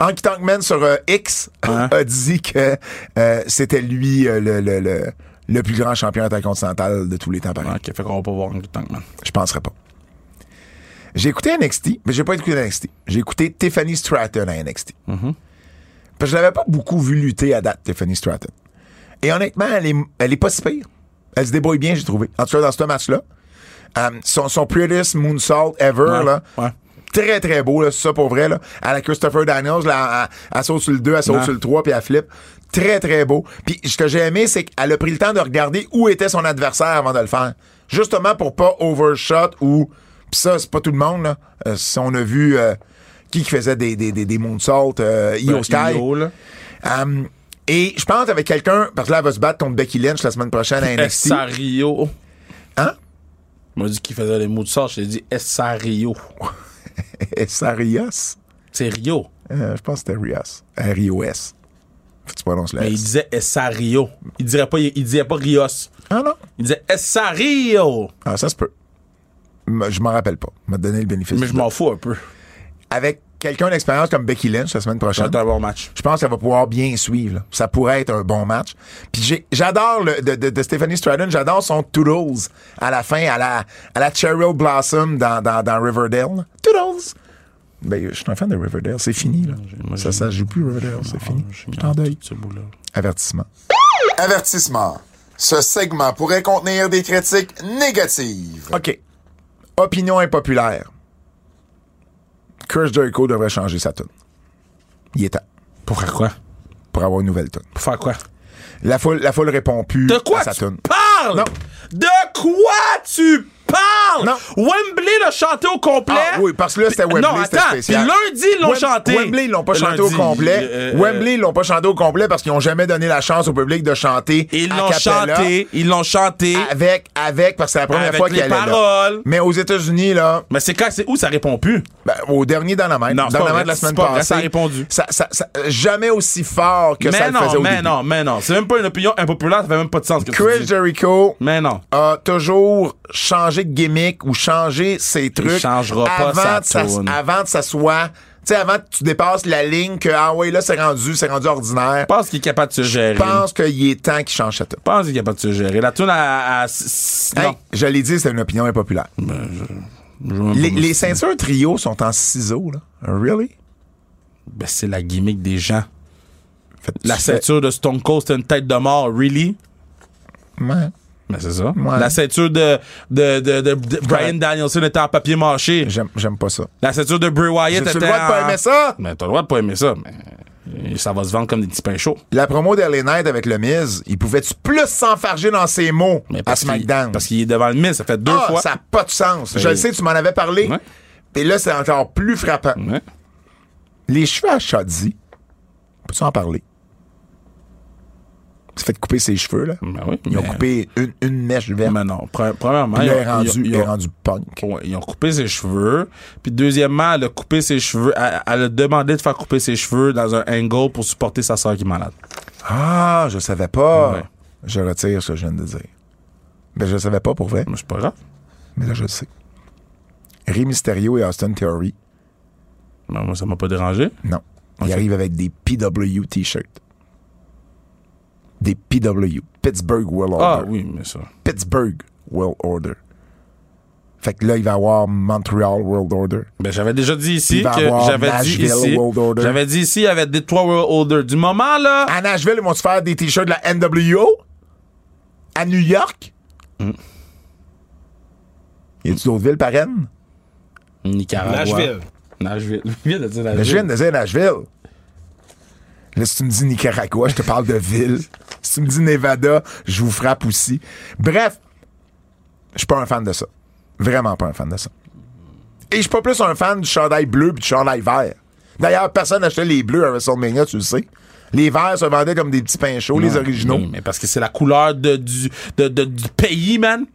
Anki Tankman sur euh, X Hein? a dit que euh, c'était lui euh, le, le, le, le plus grand champion intercontinental de tous les temps. Pareil. Ok, fait qu'on va pas voir Honky Tonk Man. Je penserais pas. J'ai écouté NXT, mais j'ai pas écouté NXT. J'ai écouté Tiffany Stratton à NXT. Parce que je l'avais pas beaucoup vu lutter à date, Tiffany Stratton. Et honnêtement, elle est, elle est pas si pire. Elle se débrouille bien, j'ai trouvé. En tout cas, dans ce match-là. Euh, son, son prettiest moonsault ever, Ouais, là. ouais. Très, très beau, là, c'est ça pour vrai, là. À la Christopher Daniels, là, elle, elle saute sur le 2, elle saute Ouais. sur le 3, puis elle flippe. Très, très beau. Puis ce que j'ai aimé, c'est qu'elle a pris le temps de regarder où était son adversaire avant de le faire. Justement pour pas overshot ou... Puis ça, c'est pas tout le monde, là. Euh, si on a vu... euh, qui faisait des, des, des, des moonsaults, euh, Io Ben, Sky. Io, là. Um, et je pense avec quelqu'un, parce que là, elle va se battre contre Becky Lynch la semaine prochaine à NXT. Essario. Hein? Il m'a dit qu'il faisait les mots de sort, je t'ai dit Essario. Essa Rios? C'est Rio. Euh, je pense que c'était Rios. R-I-O-S. Tu prononces le Mais il disait Essario. Il dirait pas, il, il disait pas Rios. Ah non? Il disait Essario. Ah, ça se peut. Je m'en rappelle pas. m'a donné le bénéfice. Mais du je m'en fous un peu. Avec quelqu'un d'expérience comme Becky Lynch la semaine prochaine, être un bon match. je pense qu'elle va pouvoir bien suivre. là. Ça pourrait être un bon match. Puis j'ai- j'adore le de, de, de Stephanie Stratton, j'adore son Toodles à la fin, à la, à la Cheryl Blossom dans, dans, dans Riverdale. Toodles! Ben, je suis un fan de Riverdale. C'est fini, là. Ça, ça joue plus, Riverdale. C'est fini. Je suis en deuil. Ce bout-là. Avertissement. Avertissement. Ce segment pourrait contenir des critiques négatives. OK. Opinion impopulaire. Chris Jericho devrait changer sa tune. Il est temps Pour faire quoi? pour avoir une nouvelle tune. Pour faire quoi? La foule, la foule répond plus De quoi à sa tune. parles? Non. De quoi tu parles? Non. Wembley l'a chanté au complet. Ah oui, parce que là, c'était Wembley, Non, c'était spécial. Puis lundi, ils l'ont Wem- chanté. Wembley, ils l'ont pas chanté Lundi, au complet. euh, Wembley, ils l'ont pas chanté au complet parce qu'ils ont jamais donné la chance au public de chanter. Ils l'ont chanté. Ils l'ont chanté. Avec, avec, parce que c'est la première Avec fois qu'il allait là. paroles. Mais aux États-Unis, là, Mais c'est quand, c'est où ça répond plus? Ben, au dernier Dynamite. Non, c'est pas Dynamite vrai, de la semaine vrai, passée. ça a répondu. Ça, ça- ça- jamais aussi fort que ça mais le faisait non, au mais début. non, mais non. C'est même pas une opinion impopulaire, ça fait même pas de sens que Chris. Jericho Mais non. a toujours changé de gimmick ou changé ses trucs. changera pas avant sa de ça-. Avant de s'asseoir. Tu sais, avant que tu dépasses la ligne que, ah oui, là, c'est rendu, c'est rendu ordinaire. Je pense qu'il est capable de se gérer. Je pense qu'il est temps qu'il change tune. Je pense qu'il est capable de se gérer. La tune à... à- Hey, je l'ai dit, c'est une opinion impopulaire. Je même Les, pas ceintures trio sont en ciseaux, là. Really? Ben, c'est la gimmick des gens. Fait que La fais- ceinture de Stone Cold, c'était une tête de mort. Really? Ouais. Ben, c'est ça. Ouais. La ceinture de, de, de, de- de Brian Danielson était en papier mâché. J'aime, j'aime pas ça. La ceinture de Bray Wyatt était le droit de pas aimer ça? Mais t'as le droit de pas aimer ça, mais ça va se vendre comme des petits pains chauds. La promo d'Ellie Knight avec le Miz, il pouvait-tu plus s'enfarger dans ses mots Mais à SmackDown? Parce qu'il est devant le Miz, ça fait deux ah, fois. ça n'a pas de sens. Je Ben- le sais, tu m'en avais parlé. Ouais. Et là, c'est encore plus frappant. Ouais. Les cheveux à Shotzi, peux-tu en parler? Tu fait couper ses cheveux, là. Ben oui, Ils ont mais- coupé une, une mèche verte. Mais non, pre- premièrement, elle est ils ont- rendue punk. Ouais, ils ont coupé ses cheveux. Puis deuxièmement, elle a coupé ses cheveux. Elle, elle a demandé de faire couper ses cheveux dans un angle pour supporter sa soeur qui est malade. Ah, je savais pas. Ouais. Je retire ce que je viens de dire. Ben, je savais pas pour vrai, Mais c'est pas grave. mais là, je le sais. Rey Mysterio et Austin Theory, Ben, moi, ça m'a pas dérangé. non. Ils arrivent avec des PW t-shirts. Des PW. Pittsburgh World Order. Ah oui, mais ça. Pittsburgh World Order. Fait que là, il va y avoir Montreal World Order. Ben, j'avais déjà dit ici Il va que avoir j'avais dit Nashville ici. World Order. J'avais dit ici, il y avait des trois World Order. Du moment, là. À Nashville, ils vont se faire des t-shirts de la NWO. À New York. Mm. Y a-tu d'autres villes parraines? Nicaragua. Nashville. Nashville. Viens de dire Mais je viens Nashville. de dire Nashville. Là, si tu me dis Nicaragua, je te parle de ville. Si tu me dis Nevada, je vous frappe aussi. Bref, je suis pas un fan de ça. Vraiment pas un fan de ça. Et je suis pas plus un fan du chandail bleu puis du chandail vert. D'ailleurs, personne n'achetait les bleus à WrestleMania, tu le sais. Les verts se vendaient comme des petits pains chauds, les originaux. Oui, mais parce que c'est la couleur de, du, de, de- du pays, man.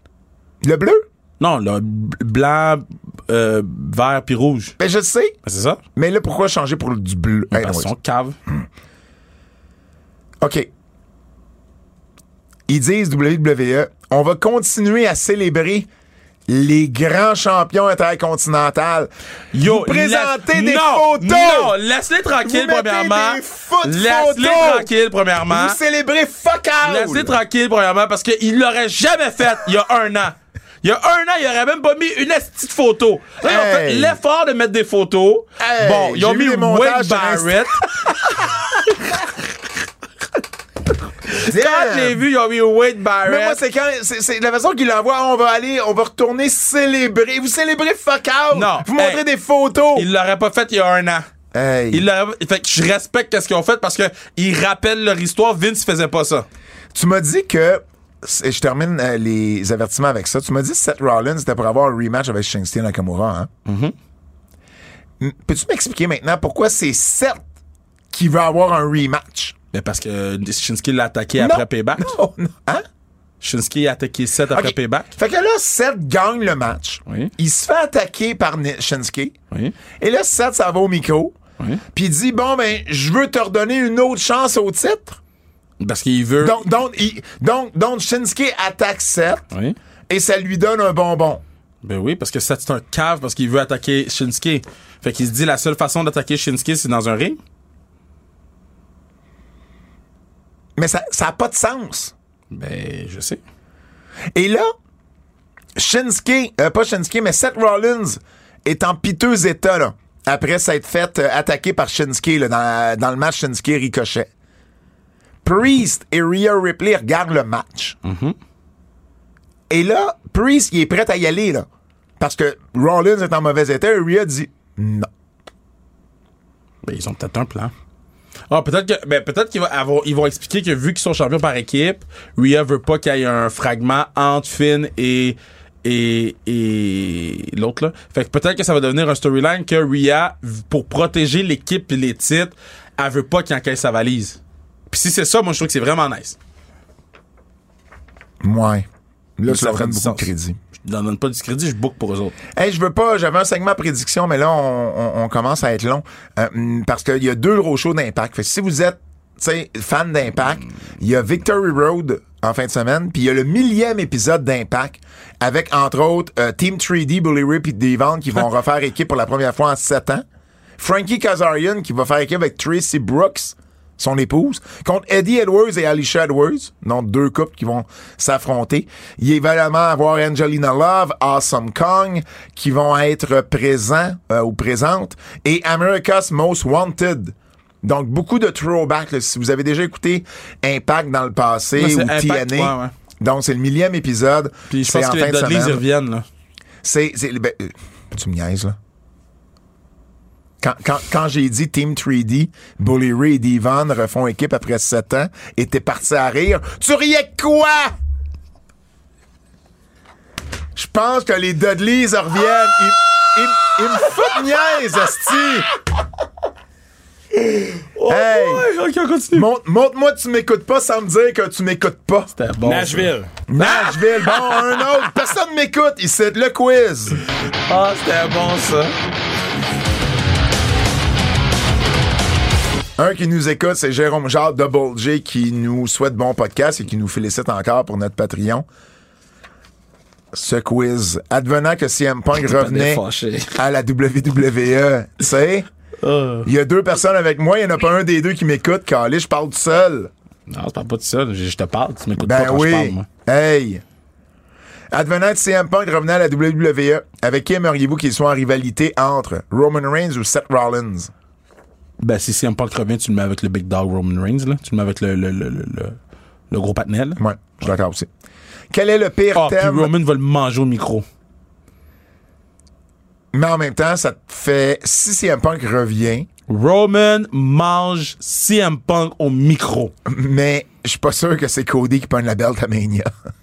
Le bleu? Non, le blanc, euh, vert puis rouge. Ben, je sais. Ben, c'est ça? Mais là, pourquoi changer pour du bleu? Anyways. qu'ils sont caves. OK. Ils disent WWE, on va continuer à célébrer les grands champions intercontinentaux. Yo, Vous présentez des non, photos. Non, laisse-les tranquilles, Vous premièrement. Laisse-les tranquilles, premièrement. Vous célébrez fuck all. Laisse-les tranquilles, premièrement, parce qu'il l'aurait jamais fait il y a un an. Il y a un an, il aurait même pas mis une petite photo. Là, ils ont fait l'effort de mettre des photos. Hey, bon, ils ont mis Wade. Barrett. Quand j'ai vu, ils ont mis Wade Barrett. Mais moi, c'est quand. C'est, la façon qu'il l'envoie. On va aller, on va retourner célébrer. Vous célébrez fuck out. Non. Vous Hey. montrez des photos. Il l'aurait pas fait il y a un an. Hey. Il fait que je respecte ce qu'ils ont fait parce que ils rappellent leur histoire. Vince faisait pas ça. Tu m'as dit que. Et Je termine euh, les avertissements avec ça. Tu m'as dit que Seth Rollins c'était pour avoir un rematch avec Shinsuke Nakamura. Hein? Mm-hmm. M- Peux-tu m'expliquer maintenant pourquoi c'est Seth qui veut avoir un rematch? Mais parce que Shinsuke l'a attaqué après. Payback. Non, non. Hein? Shinsuke a attaqué Seth après. Payback. Fait que là, Seth gagne le match. Oui. Il se fait attaquer par Shinsuke. Oui. Et là, Seth, ça va au micro. Oui. Puis il dit, bon, ben, je veux te redonner une autre chance au titre. Parce qu'il veut. Donc, donc, il- donc, donc Shinsuke attaque Seth Oui. et ça lui donne un bonbon. Ben oui, parce que Seth, c'est un cave parce qu'il veut attaquer Shinsuke. Fait qu'il se dit la seule façon d'attaquer Shinsuke, c'est dans un ring. Mais ça n'a pas de sens. Ben, je sais. Et là, Shinsuke, euh, pas Shinsuke, mais Seth Rollins est en piteux état, là, après s'être fait euh, attaquer par Shinsuke, là, dans, dans le match Shinsuke Ricochet. Priest et Rhea Ripley regardent le match. Et là, Priest, il est prêt à y aller, là. Parce que Rollins est en mauvais état et Rhea dit non. Ben, ils ont peut-être un plan. Ah, peut-être que, ben, peut-être qu'ils vont, ils vont expliquer que vu qu'ils sont champions par équipe, Rhea veut pas qu'il y ait un fragment entre Finn et, et, et l'autre, là. Fait que peut-être que ça va devenir un storyline que Rhea, pour protéger l'équipe et les titres, elle veut pas qu'il encaisse sa valise. Puis si c'est ça, moi, je trouve que c'est vraiment nice. Ouais. Là, Ça du beaucoup de crédit. Je leur donne pas du crédit, je book pour eux autres. Hey, je veux pas, j'avais un segment prédiction, mais là, on, on- on commence à être long. Euh, hum, parce qu'il y a deux gros shows d'impact. Fait que si vous êtes, fan d'impact, il y a Victory Road en fin de semaine, puis il y a le millième épisode d'impact avec, entre autres, euh, Team 3D, Bully Rip et Devon qui vont refaire équipe pour la première fois en sept ans. Frankie Kazarian qui va faire équipe avec Tracy Brooks, son épouse, contre Eddie Edwards et Alicia Edwards, donc deux couples qui vont s'affronter. Il va également avoir Angelina Love, Awesome Kong, qui vont être présents euh, ou présentes, et America's Most Wanted. Donc, beaucoup de throwback. là. Si vous avez déjà écouté Impact dans le passé ou Impact, TNA. ouais, ouais. Donc, c'est le millième épisode. Puis je pense en que les Dudleys, reviennent, là. C'est. c'est- ben, euh, tu me niaises, là. Quand, quand, quand j'ai dit Team 3D, Bully Ray et Devon refont équipe après 7 ans et t'es parti à rire, tu riais de quoi? Je pense que les Dudleys reviennent. Ils, ils- ils me foutent niaise, asti! hey! Ouais, ok, on continue. Montre- Montre-moi que tu m'écoutes pas sans me dire que tu m'écoutes pas. C'était bon. Nashville. Nashville, bon, un autre. Personne m'écoute. Il c'est le quiz. Ah, c'était bon, ça. Un qui nous écoute, c'est Jérôme Jacques Double J qui nous souhaite bon podcast et qui nous félicite encore pour notre Patreon. Ce quiz, advenant que CM Punk revenait à la WWE, tu sais, Euh. il y a deux personnes avec moi, il n'y en a pas un des deux qui m'écoute, calé, je parle tout seul. Non, c'est pas pas tout ça. Je, je te parle. Tu m'écoutes pas Ben quand je parle, oui. moi. hey. Advenant que CM Punk revenait à la WWE, avec qui aimeriez-vous qu'il soit en rivalité entre Roman Reigns ou Seth Rollins? Ben, si CM Punk revient, tu le mets avec le Big Dog Roman Reigns, là. Tu le mets avec le, le, le, le, le- gros patinel. Ouais, je suis d'accord aussi. Quel est le pire Ah, puis thème? Roman va le manger au micro. Mais en même temps, ça te fait. Si CM Punk revient, Roman mange CM Punk au micro. mais je suis pas sûr que c'est Cody qui pogne la belle à Mania.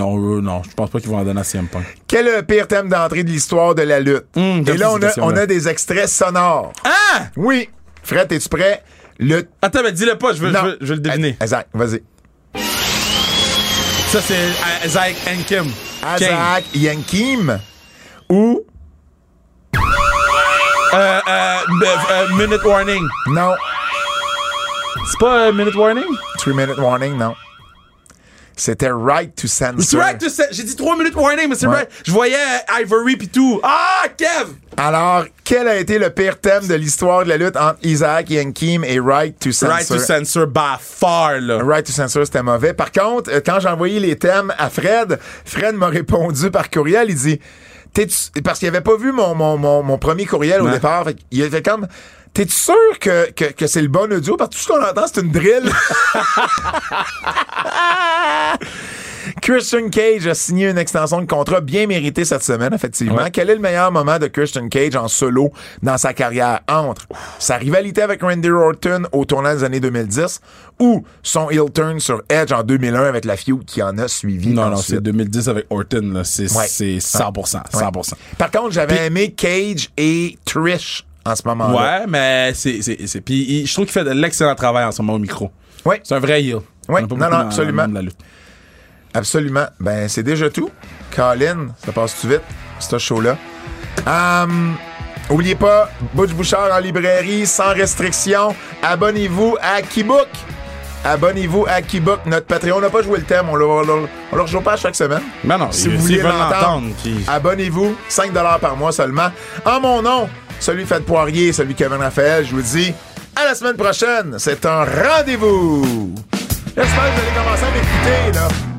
Non, euh, non, je pense pas qu'ils vont en donner à CM Punk. Quel est le pire thème d'entrée de l'histoire de la lutte? Hum, Et là, on a, question-là. on a des extraits sonores. Ah! Oui. Fred, es-tu prêt? Le. Attends, mais dis-le pas, je veux, je Non. veux, je veux le deviner. Azak, vas-y. Ça, c'est Isaac Enkim. Azak Yankim? Ou. Euh, euh, euh, minute Warning. Non. C'est pas euh, Minute Warning? Three minute warning, non. C'était Right to C'est Censor. right to say- J'ai dit 3 minutes warning, mais c'est Ouais. right. Je voyais euh, Ivory pis tout. Ah, Kev! Alors, quel a été le pire thème de l'histoire de la lutte entre Isaac Yankim et Right to Censor? Right to censor? by far, là. Right to Censor, c'était mauvais. Par contre, euh, quand j'ai envoyé les thèmes à Fred, Fred m'a répondu par courriel. Il dit, parce qu'il avait pas vu mon, mon, mon, mon premier courriel au départ. Fait il était comme, T'es-tu sûr que, que, que c'est le bon audio? Parce que tout ce qu'on entend, c'est une drill. Christian Cage a signé une extension de contrat bien méritée cette semaine, effectivement. Ouais. Quel est le meilleur moment de Christian Cage en solo dans sa carrière? Entre sa rivalité avec Randy Orton au tournant des années 2010 ou son heel turn sur Edge en 2001 avec la feud qui en a suivi Non, non, c'est 2010 avec Orton, là. C'est Ouais. c'est 100%. 100%. Par contre, j'avais aimé Cage et Trish en ce moment-là. Ouais, mais c'est. c'est- c'est- Puis je trouve qu'il fait de l'excellent travail en ce moment au micro. Ouais. C'est un vrai heel. Pas non, non, absolument. la lutte. Absolument. Ben, c'est déjà tout. Colin, ça passe-tu vite, ce show-là? Hum, oubliez pas, Butch Bouchard en librairie, sans restriction. Abonnez-vous à Keybook. Abonnez-vous à Keybook, notre Patreon. On n'a pas joué le thème, on le, on le, rejoue pas à chaque semaine. Mais non, Si vous voulez l'entendre, l'entendre, puis- abonnez-vous, 5 par mois seulement. En mon nom, celui de Poirier, celui Kevin Raphaël, je vous dis à la semaine prochaine. C'est un rendez-vous. J'espère que vous allez commencer à m'écouter, là.